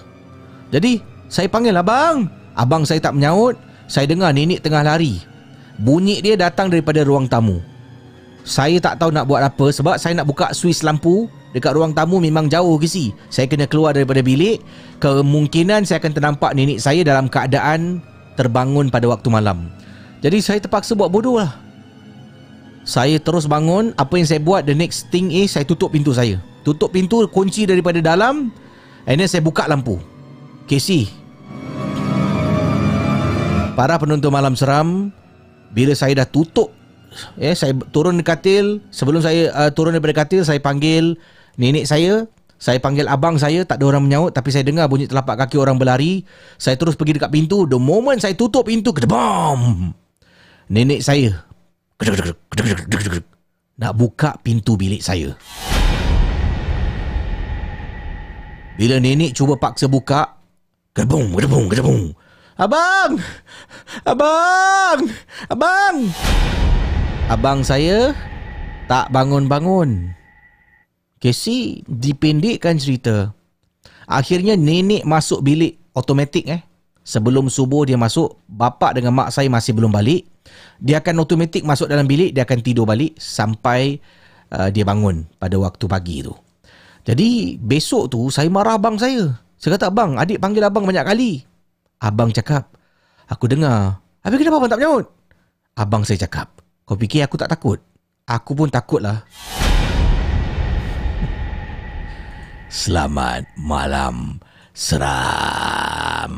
Jadi saya panggil abang. Abang saya tak menyaut. Saya dengar nenek tengah lari. Bunyi dia datang daripada ruang tamu. Saya tak tahu nak buat apa sebab saya nak buka suis lampu dekat ruang tamu memang jauh ke si. Saya kena keluar daripada bilik. Kemungkinan saya akan ternampak nenek saya dalam keadaan terbangun pada waktu malam. Jadi saya terpaksa buat bodoh lah. Saya terus bangun. Apa yang saya buat the next thing is saya tutup pintu saya. Tutup pintu, kunci daripada dalam. And then saya buka lampu. Casey. Para penonton malam seram, bila saya dah tutup eh saya turun di katil. Sebelum saya uh, turun daripada katil saya panggil nenek saya. Saya panggil abang saya tak ada orang menyaut tapi saya dengar bunyi telapak kaki orang berlari. Saya terus pergi dekat pintu. The moment saya tutup pintu kedebam! Nenek saya nak buka pintu bilik saya. Bila nenek cuba paksa buka gedebung gedebung gedebung abang! Abang! Abang Abang saya tak bangun-bangun. Casey dipendekkan cerita. Akhirnya nenek masuk bilik automatik eh. Sebelum subuh dia masuk, bapa dengan mak saya masih belum balik. Dia akan automatik masuk dalam bilik, dia akan tidur balik sampai uh, dia bangun pada waktu pagi tu. Jadi besok tu saya marah abang saya. Saya kata, abang, adik panggil abang banyak kali. Abang cakap, aku dengar. Habis kenapa abang tak menyaut? Abang saya cakap, kau fikir aku tak takut? Aku pun takutlah. Selamat malam seram.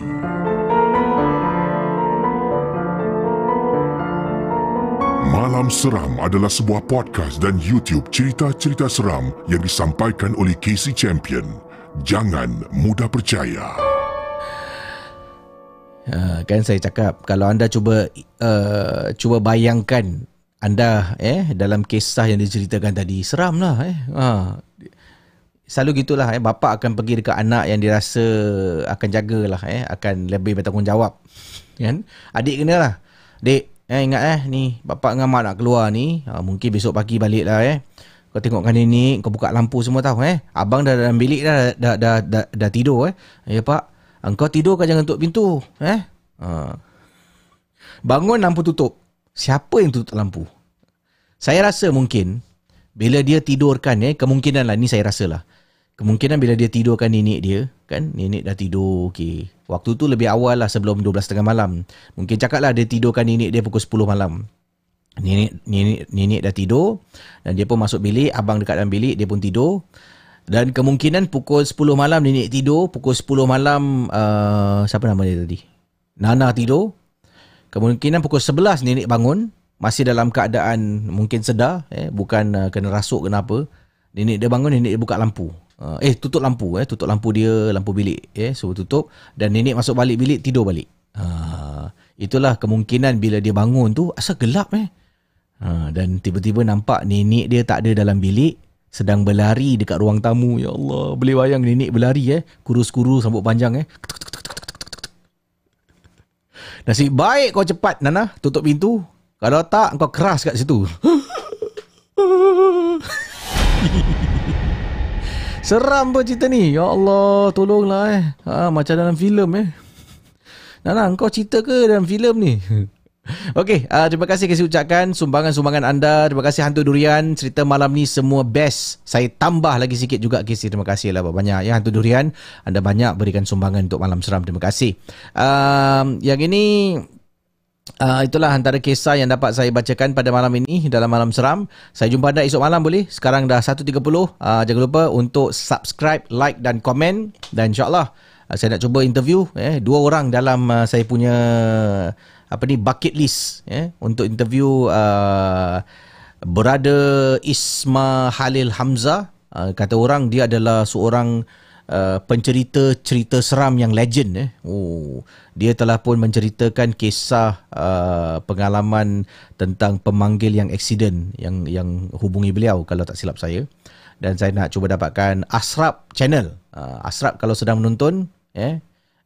Malam Seram adalah sebuah podcast dan YouTube cerita-cerita seram yang disampaikan oleh Casey Champion. Jangan mudah percaya. Uh, kan saya cakap kalau anda cuba uh, cuba bayangkan anda eh dalam kisah yang diceritakan tadi seram lah eh. Ha. Selalu gitulah eh bapa akan pergi dekat anak yang dirasa akan jagalah eh akan lebih bertanggungjawab. Kan? Adik kena lah. Dek, eh ingat eh ni bapa dengan mak nak keluar ni. Ha, mungkin besok pagi balik lah eh. Kau tengokkan ini, kau buka lampu semua tahu eh. Abang dah dalam bilik dah dah dah, dah, dah tidur eh. Ya pak, engkau tidur kan jangan tutup pintu eh. Ha. Bangun lampu tutup. Siapa yang tutup lampu? Saya rasa mungkin bila dia tidurkan eh kemungkinan lah ni saya rasa lah. kemungkinan bila dia tidurkan nenek dia kan? Nenek dah tidur okey. Waktu tu lebih awal lah sebelum 12.30 malam. Mungkin cakap lah dia tidurkan nenek dia pukul 10 malam. Nenek nenek nenek dah tidur dan dia pun masuk bilik abang dekat dalam bilik dia pun tidur. Dan kemungkinan pukul 10 malam nenek tidur pukul 10 malam uh, siapa nama dia tadi? Nana tidur kemungkinan pukul 11 nenek bangun masih dalam keadaan mungkin sedar eh bukan uh, kena rasuk kenapa nenek dia bangun nenek dia buka lampu uh, eh tutup lampu eh tutup lampu dia lampu bilik eh so tutup dan nenek masuk balik bilik tidur balik uh, itulah kemungkinan bila dia bangun tu asal gelap eh Ha, dan tiba-tiba nampak nenek dia tak ada dalam bilik sedang berlari dekat ruang tamu. Ya Allah, boleh bayang nenek berlari eh, kurus-kurus rambut panjang eh. Nasib baik kau cepat Nana tutup pintu. Kalau tak kau keras kat situ. Seram pun cerita ni. Ya Allah, tolonglah eh. Ha, macam dalam filem eh. Nana, kau cerita ke dalam filem ni? Okey, uh, terima kasih kasih ucapkan sumbangan-sumbangan anda. Terima kasih Hantu Durian. Cerita malam ni semua best. Saya tambah lagi sikit juga kasih. Terima kasih lah banyak ya Hantu Durian. Anda banyak berikan sumbangan untuk malam seram. Terima kasih. Uh, yang ini Uh, itulah antara kisah yang dapat saya bacakan pada malam ini dalam malam seram. Saya jumpa anda esok malam boleh? Sekarang dah 1.30. Uh, jangan lupa untuk subscribe, like dan komen. Dan insyaAllah uh, saya nak cuba interview eh, dua orang dalam uh, saya punya apa ni bucket list eh, untuk interview uh, Brother Isma Halil Hamzah. Uh, kata orang dia adalah seorang Uh, pencerita cerita seram yang legend eh. Oh, dia telah pun menceritakan kisah uh, pengalaman tentang pemanggil yang accident yang yang hubungi beliau kalau tak silap saya. Dan saya nak cuba dapatkan Asrap channel. Uh, Asrap kalau sedang menonton eh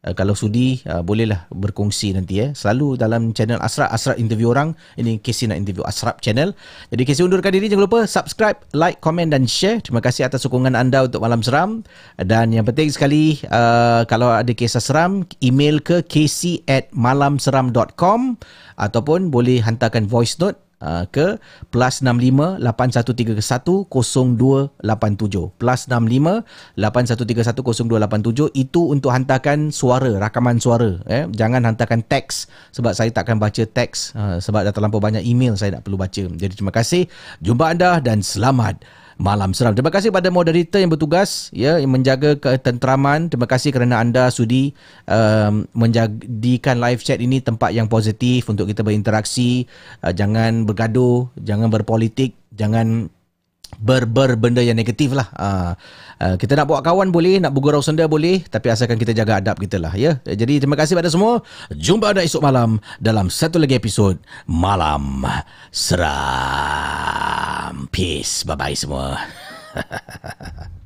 Uh, kalau sudi uh, bolehlah berkongsi nanti eh. Selalu dalam channel Asrap Asrap interview orang. Ini Casey nak interview Asrap channel. Jadi Casey undurkan diri. Jangan lupa subscribe like komen dan share. Terima kasih atas sokongan anda untuk malam seram. Dan yang penting sekali uh, kalau ada kisah seram email ke casey at malamseram.com ataupun boleh hantarkan voice note Uh, ke plus 65 8131 0287 plus 65 8131 0287 itu untuk hantarkan suara rakaman suara eh. Jangan hantarkan teks sebab saya takkan baca teks uh, sebab dah terlampau banyak email saya nak perlu baca. Jadi terima kasih jumpa anda dan selamat Malam Seram. Terima kasih pada moderator yang bertugas ya yang menjaga ketenteraman. Terima kasih kerana anda sudi um, menjadikan live chat ini tempat yang positif untuk kita berinteraksi. Uh, jangan bergaduh, jangan berpolitik, jangan ber ber benda yang negatif lah. Uh, uh, kita nak buat kawan boleh, nak bergurau senda boleh, tapi asalkan kita jaga adab kita lah. Ya. Jadi terima kasih pada semua. Jumpa anda esok malam dalam satu lagi episod Malam Seram. Peace. Bye bye semua.